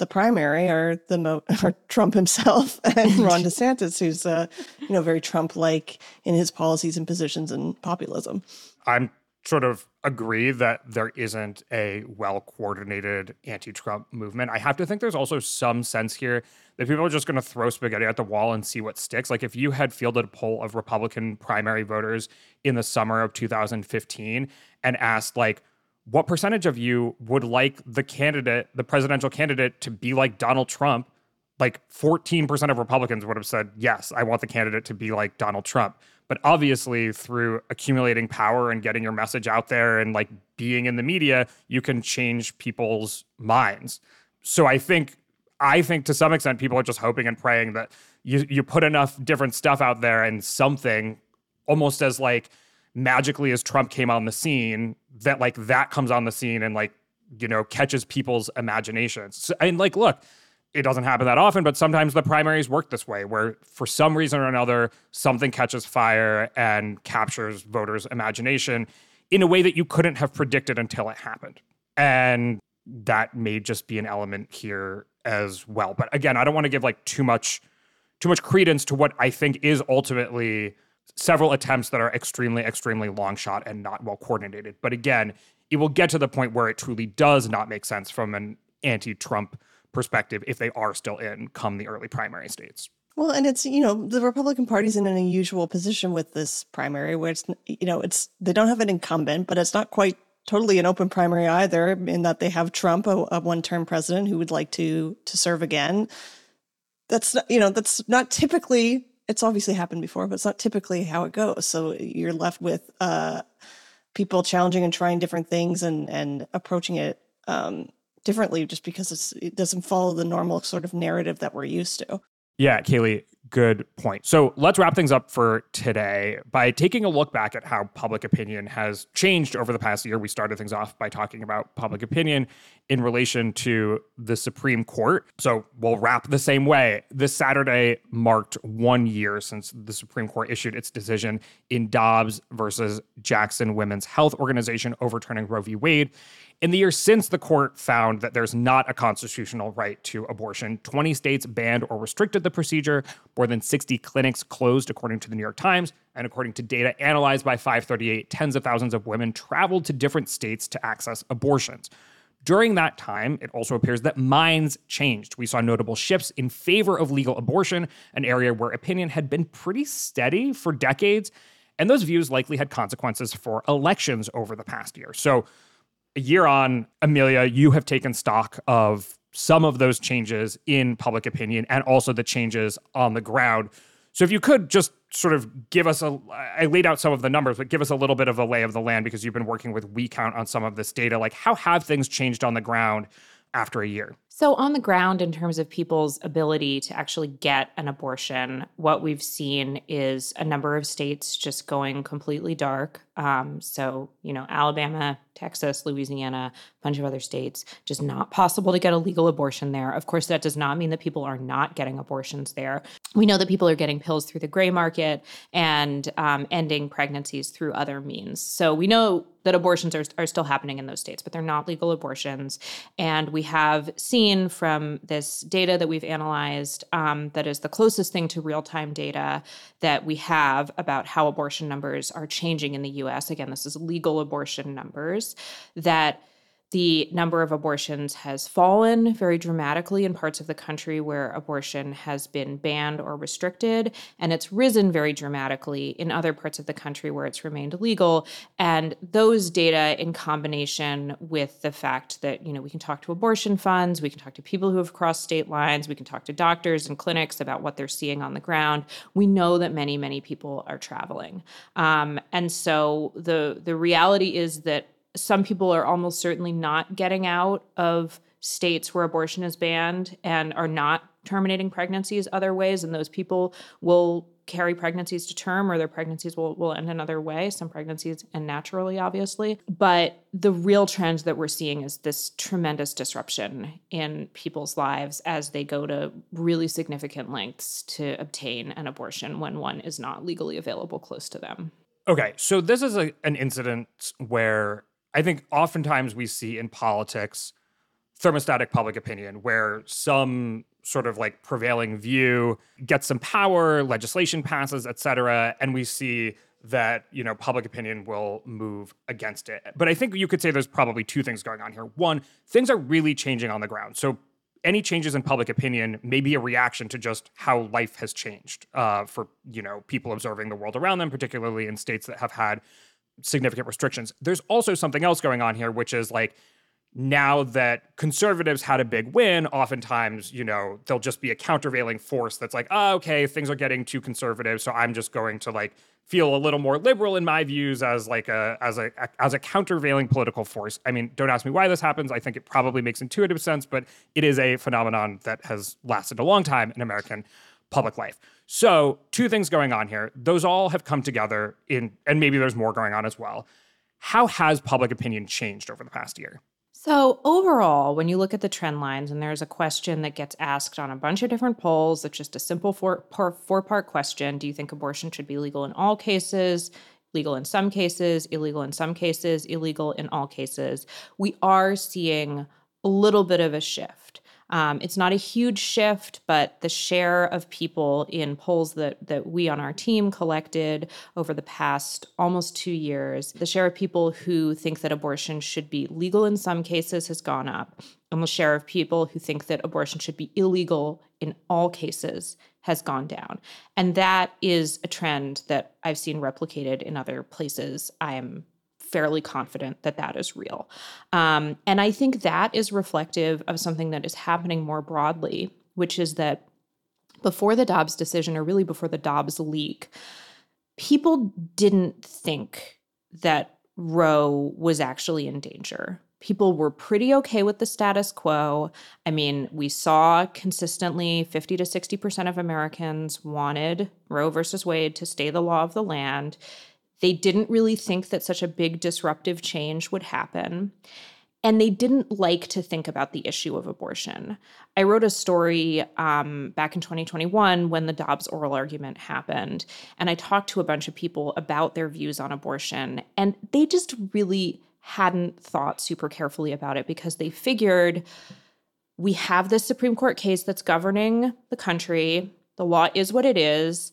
the primary are the mo- [LAUGHS] are Trump himself [LAUGHS] and Ron [LAUGHS] DeSantis, who's uh, you know very Trump-like in his policies and positions and populism. I'm sort of agree that there isn't a well coordinated anti Trump movement. I have to think there's also some sense here that people are just going to throw spaghetti at the wall and see what sticks. Like if you had fielded a poll of Republican primary voters in the summer of 2015 and asked, like, what percentage of you would like the candidate, the presidential candidate, to be like Donald Trump? Like 14% of Republicans would have said, yes, I want the candidate to be like Donald Trump. But obviously, through accumulating power and getting your message out there and like being in the media, you can change people's minds. So I think, I think to some extent, people are just hoping and praying that you you put enough different stuff out there and something almost as like magically as Trump came on the scene, that like that comes on the scene and like, you know, catches people's imaginations. So, and like, look, it doesn't happen that often, but sometimes the primaries work this way, where for some reason or another, something catches fire and captures voters' imagination in a way that you couldn't have predicted until it happened. And that may just be an element here as well. But again, I don't want to give like too much too much credence to what I think is ultimately several attempts that are extremely, extremely long shot and not well coordinated. But again, it will get to the point where it truly does not make sense from an anti-Trump perspective if they are still in come the early primary states. Well, and it's you know the Republican Party's in an unusual position with this primary, where it's you know it's they don't have an incumbent, but it's not quite totally an open primary either, in that they have Trump, a, a one-term president who would like to to serve again. That's not, you know that's not typically. It's obviously happened before, but it's not typically how it goes. So you're left with uh, people challenging and trying different things and and approaching it um, differently just because it doesn't follow the normal sort of narrative that we're used to. Yeah, Kaleigh, good point. So let's wrap things up for today by taking a look back at how public opinion has changed over the past year. We started things off by talking about public opinion in relation to the Supreme Court. So we'll wrap the same way. This Saturday marked one year since the Supreme Court issued its decision in Dobbs versus Jackson Women's Health Organization overturning Roe v. Wade. In the year since the court found that there's not a constitutional right to abortion, 20 states banned or restricted the procedure. More than 60 clinics closed, according to the New York Times. And according to data analyzed by 538, tens of thousands of women traveled to different states to access abortions. During that time, it also appears that minds changed. We saw notable shifts in favor of legal abortion, an area where opinion had been pretty steady for decades. And those views likely had consequences for elections over the past year. So, a year on, Amelia, you have taken stock of some of those changes in public opinion and also the changes on the ground. So if you could just sort of give us a I laid out some of the numbers, but give us a little bit of a lay of the land because you've been working with WeCount on some of this data. Like how have things changed on the ground after a year? So, on the ground, in terms of people's ability to actually get an abortion, what we've seen is a number of states just going completely dark. Um, so, you know, Alabama, Texas, Louisiana, a bunch of other states, just not possible to get a legal abortion there. Of course, that does not mean that people are not getting abortions there. We know that people are getting pills through the gray market and um, ending pregnancies through other means. So, we know that abortions are, are still happening in those states, but they're not legal abortions. And we have seen from this data that we've analyzed um, that is the closest thing to real time data that we have about how abortion numbers are changing in the US. Again, this is legal abortion numbers that the number of abortions has fallen very dramatically in parts of the country where abortion has been banned or restricted, and it's risen very dramatically in other parts of the country where it's remained legal. And those data, in combination with the fact that you know we can talk to abortion funds, we can talk to people who have crossed state lines, we can talk to doctors and clinics about what they're seeing on the ground. We know that many, many people are traveling, um, and so the the reality is that some people are almost certainly not getting out of states where abortion is banned and are not terminating pregnancies other ways and those people will carry pregnancies to term or their pregnancies will, will end another way some pregnancies end naturally obviously. But the real trend that we're seeing is this tremendous disruption in people's lives as they go to really significant lengths to obtain an abortion when one is not legally available close to them. Okay so this is a, an incident where I think oftentimes we see in politics thermostatic public opinion where some sort of like prevailing view gets some power, legislation passes, et cetera, and we see that you know public opinion will move against it. But I think you could say there's probably two things going on here. One, things are really changing on the ground. So any changes in public opinion may be a reaction to just how life has changed uh, for you know people observing the world around them, particularly in states that have had significant restrictions. There's also something else going on here, which is like now that conservatives had a big win, oftentimes, you know, there'll just be a countervailing force that's like, oh, okay, things are getting too conservative, so I'm just going to like feel a little more liberal in my views as like a as a as a countervailing political force. I mean, don't ask me why this happens. I think it probably makes intuitive sense, but it is a phenomenon that has lasted a long time in American public life. So, two things going on here. Those all have come together in, and maybe there's more going on as well. How has public opinion changed over the past year? So, overall, when you look at the trend lines, and there's a question that gets asked on a bunch of different polls, it's just a simple four, four part question Do you think abortion should be legal in all cases? Legal in some cases, illegal in some cases, illegal in all cases. We are seeing a little bit of a shift. Um, it's not a huge shift, but the share of people in polls that that we on our team collected over the past almost two years, the share of people who think that abortion should be legal in some cases has gone up, and the share of people who think that abortion should be illegal in all cases has gone down. And that is a trend that I've seen replicated in other places. I am fairly confident that that is real. Um, and I think that is reflective of something that is happening more broadly, which is that before the Dobbs decision, or really before the Dobbs leak, people didn't think that Roe was actually in danger. People were pretty okay with the status quo. I mean, we saw consistently 50 to 60% of Americans wanted Roe versus Wade to stay the law of the land. They didn't really think that such a big disruptive change would happen. And they didn't like to think about the issue of abortion. I wrote a story um, back in 2021 when the Dobbs oral argument happened. And I talked to a bunch of people about their views on abortion. And they just really hadn't thought super carefully about it because they figured we have this Supreme Court case that's governing the country. The law is what it is.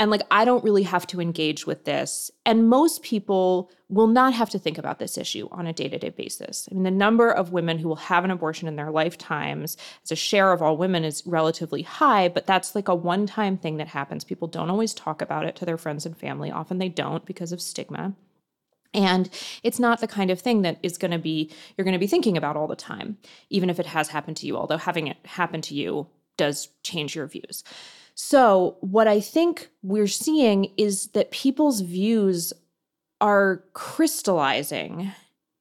And like, I don't really have to engage with this. And most people will not have to think about this issue on a day to day basis. I mean, the number of women who will have an abortion in their lifetimes as a share of all women is relatively high, but that's like a one time thing that happens. People don't always talk about it to their friends and family. Often they don't because of stigma. And it's not the kind of thing that is going to be, you're going to be thinking about all the time, even if it has happened to you, although having it happen to you does change your views. So, what I think we're seeing is that people's views are crystallizing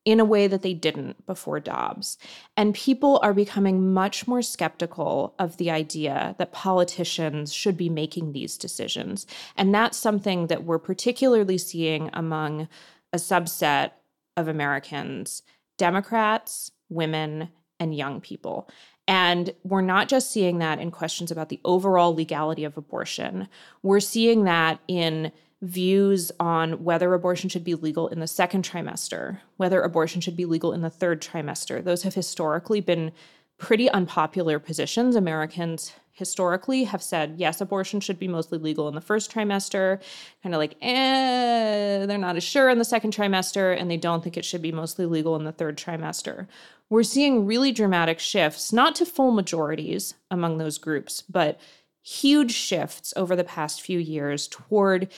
in a way that they didn't before Dobbs. And people are becoming much more skeptical of the idea that politicians should be making these decisions. And that's something that we're particularly seeing among a subset of Americans Democrats, women, and young people. And we're not just seeing that in questions about the overall legality of abortion, we're seeing that in views on whether abortion should be legal in the second trimester, whether abortion should be legal in the third trimester. Those have historically been pretty unpopular positions. Americans historically have said, yes, abortion should be mostly legal in the first trimester, kind of like, eh, they're not as sure in the second trimester, and they don't think it should be mostly legal in the third trimester. We're seeing really dramatic shifts, not to full majorities among those groups, but huge shifts over the past few years toward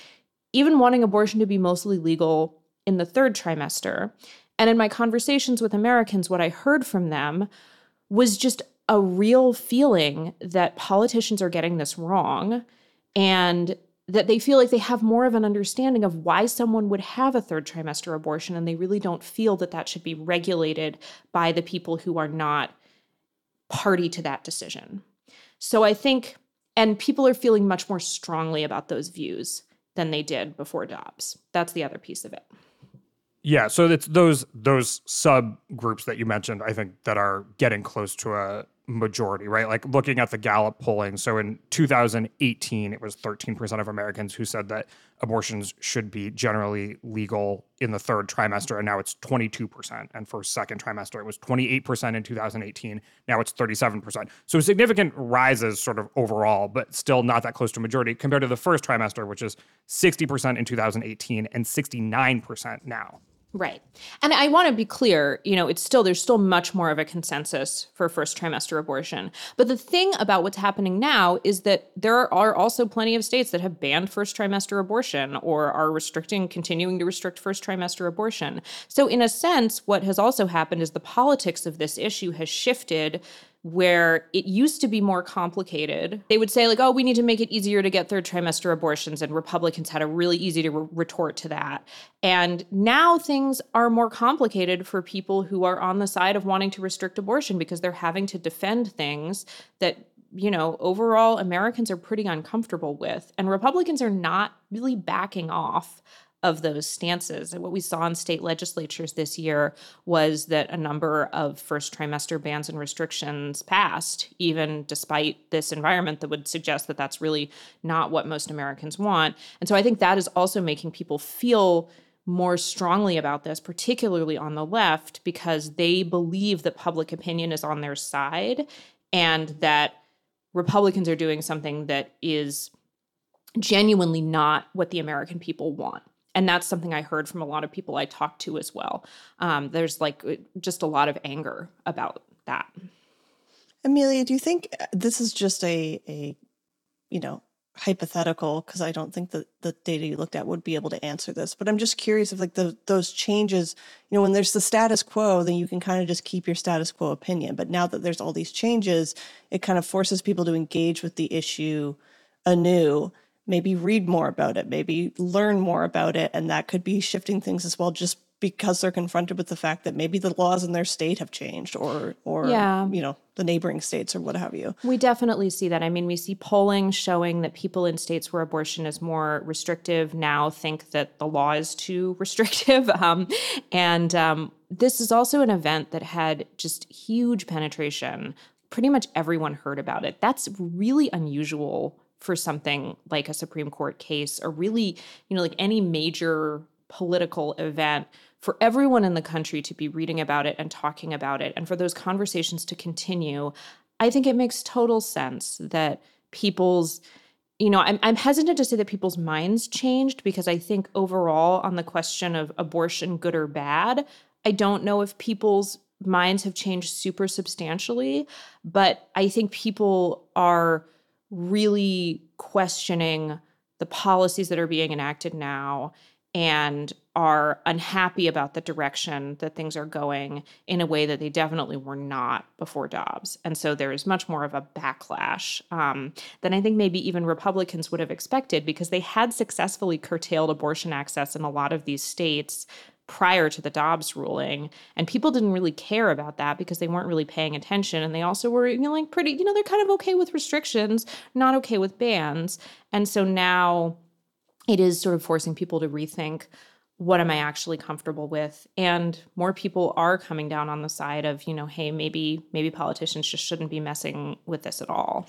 even wanting abortion to be mostly legal in the third trimester. And in my conversations with Americans, what I heard from them was just a real feeling that politicians are getting this wrong and that they feel like they have more of an understanding of why someone would have a third trimester abortion and they really don't feel that that should be regulated by the people who are not party to that decision. So I think and people are feeling much more strongly about those views than they did before Dobbs. That's the other piece of it. Yeah, so it's those those subgroups that you mentioned, I think, that are getting close to a majority, right? Like looking at the Gallup polling. So in 2018, it was 13% of Americans who said that abortions should be generally legal in the third trimester, and now it's 22%. And for second trimester, it was 28% in 2018. Now it's 37%. So significant rises sort of overall, but still not that close to majority compared to the first trimester, which is 60% in 2018 and 69% now. Right. And I want to be clear, you know, it's still, there's still much more of a consensus for first trimester abortion. But the thing about what's happening now is that there are also plenty of states that have banned first trimester abortion or are restricting, continuing to restrict first trimester abortion. So, in a sense, what has also happened is the politics of this issue has shifted where it used to be more complicated. They would say, like, oh, we need to make it easier to get third trimester abortions. And Republicans had a really easy to re- retort to that. And now things are more complicated for people who are on the side of wanting to restrict abortion because they're having to defend things that you know, overall Americans are pretty uncomfortable with. And Republicans are not really backing off of those stances. And what we saw in state legislatures this year was that a number of first trimester bans and restrictions passed, even despite this environment that would suggest that that's really not what most Americans want. And so I think that is also making people feel more strongly about this, particularly on the left, because they believe that public opinion is on their side and that Republicans are doing something that is genuinely not what the American people want. And that's something I heard from a lot of people I talked to as well. Um, there's like uh, just a lot of anger about that. Amelia, do you think uh, this is just a, a you know, hypothetical because I don't think that the data you looked at would be able to answer this. But I'm just curious if like the those changes, you know, when there's the status quo, then you can kind of just keep your status quo opinion. But now that there's all these changes, it kind of forces people to engage with the issue anew, maybe read more about it, maybe learn more about it, and that could be shifting things as well just because they're confronted with the fact that maybe the laws in their state have changed or or Yeah. you know the neighboring states or what have you We definitely see that. I mean, we see polling showing that people in states where abortion is more restrictive now think that the law is too [LAUGHS] restrictive. Um, and um, this is also an event that had just huge penetration. Pretty much everyone heard about it. That's really unusual for something like a Supreme Court case or really, you know, like any major political event for everyone in the country to be reading about it and talking about it and for those conversations to continue i think it makes total sense that people's you know I'm, I'm hesitant to say that people's minds changed because i think overall on the question of abortion good or bad i don't know if people's minds have changed super substantially but i think people are really questioning the policies that are being enacted now and are unhappy about the direction that things are going in a way that they definitely were not before Dobbs. And so there is much more of a backlash um, than I think maybe even Republicans would have expected because they had successfully curtailed abortion access in a lot of these states prior to the Dobbs ruling. And people didn't really care about that because they weren't really paying attention. And they also were, you know, like pretty, you know, they're kind of okay with restrictions, not okay with bans. And so now it is sort of forcing people to rethink what am I actually comfortable with? And more people are coming down on the side of, you know, hey, maybe maybe politicians just shouldn't be messing with this at all.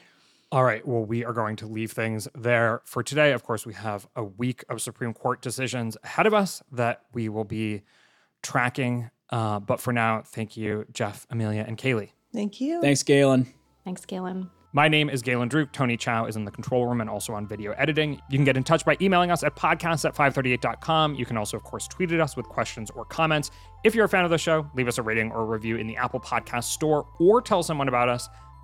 All right. Well, we are going to leave things there for today. Of course, we have a week of Supreme Court decisions ahead of us that we will be tracking. Uh, but for now, thank you, Geoff, Amelia, and Kaleigh. thank you Thanks, Galen. Thanks, Galen. My name is Galen Druk. Tony Chow is in the control room and also on video editing. You can get in touch by emailing us at podcasts at 538.com. You can also, of course, tweet at us with questions or comments. If you're a fan of the show, leave us a rating or a review in the Apple Podcast Store or tell someone about us.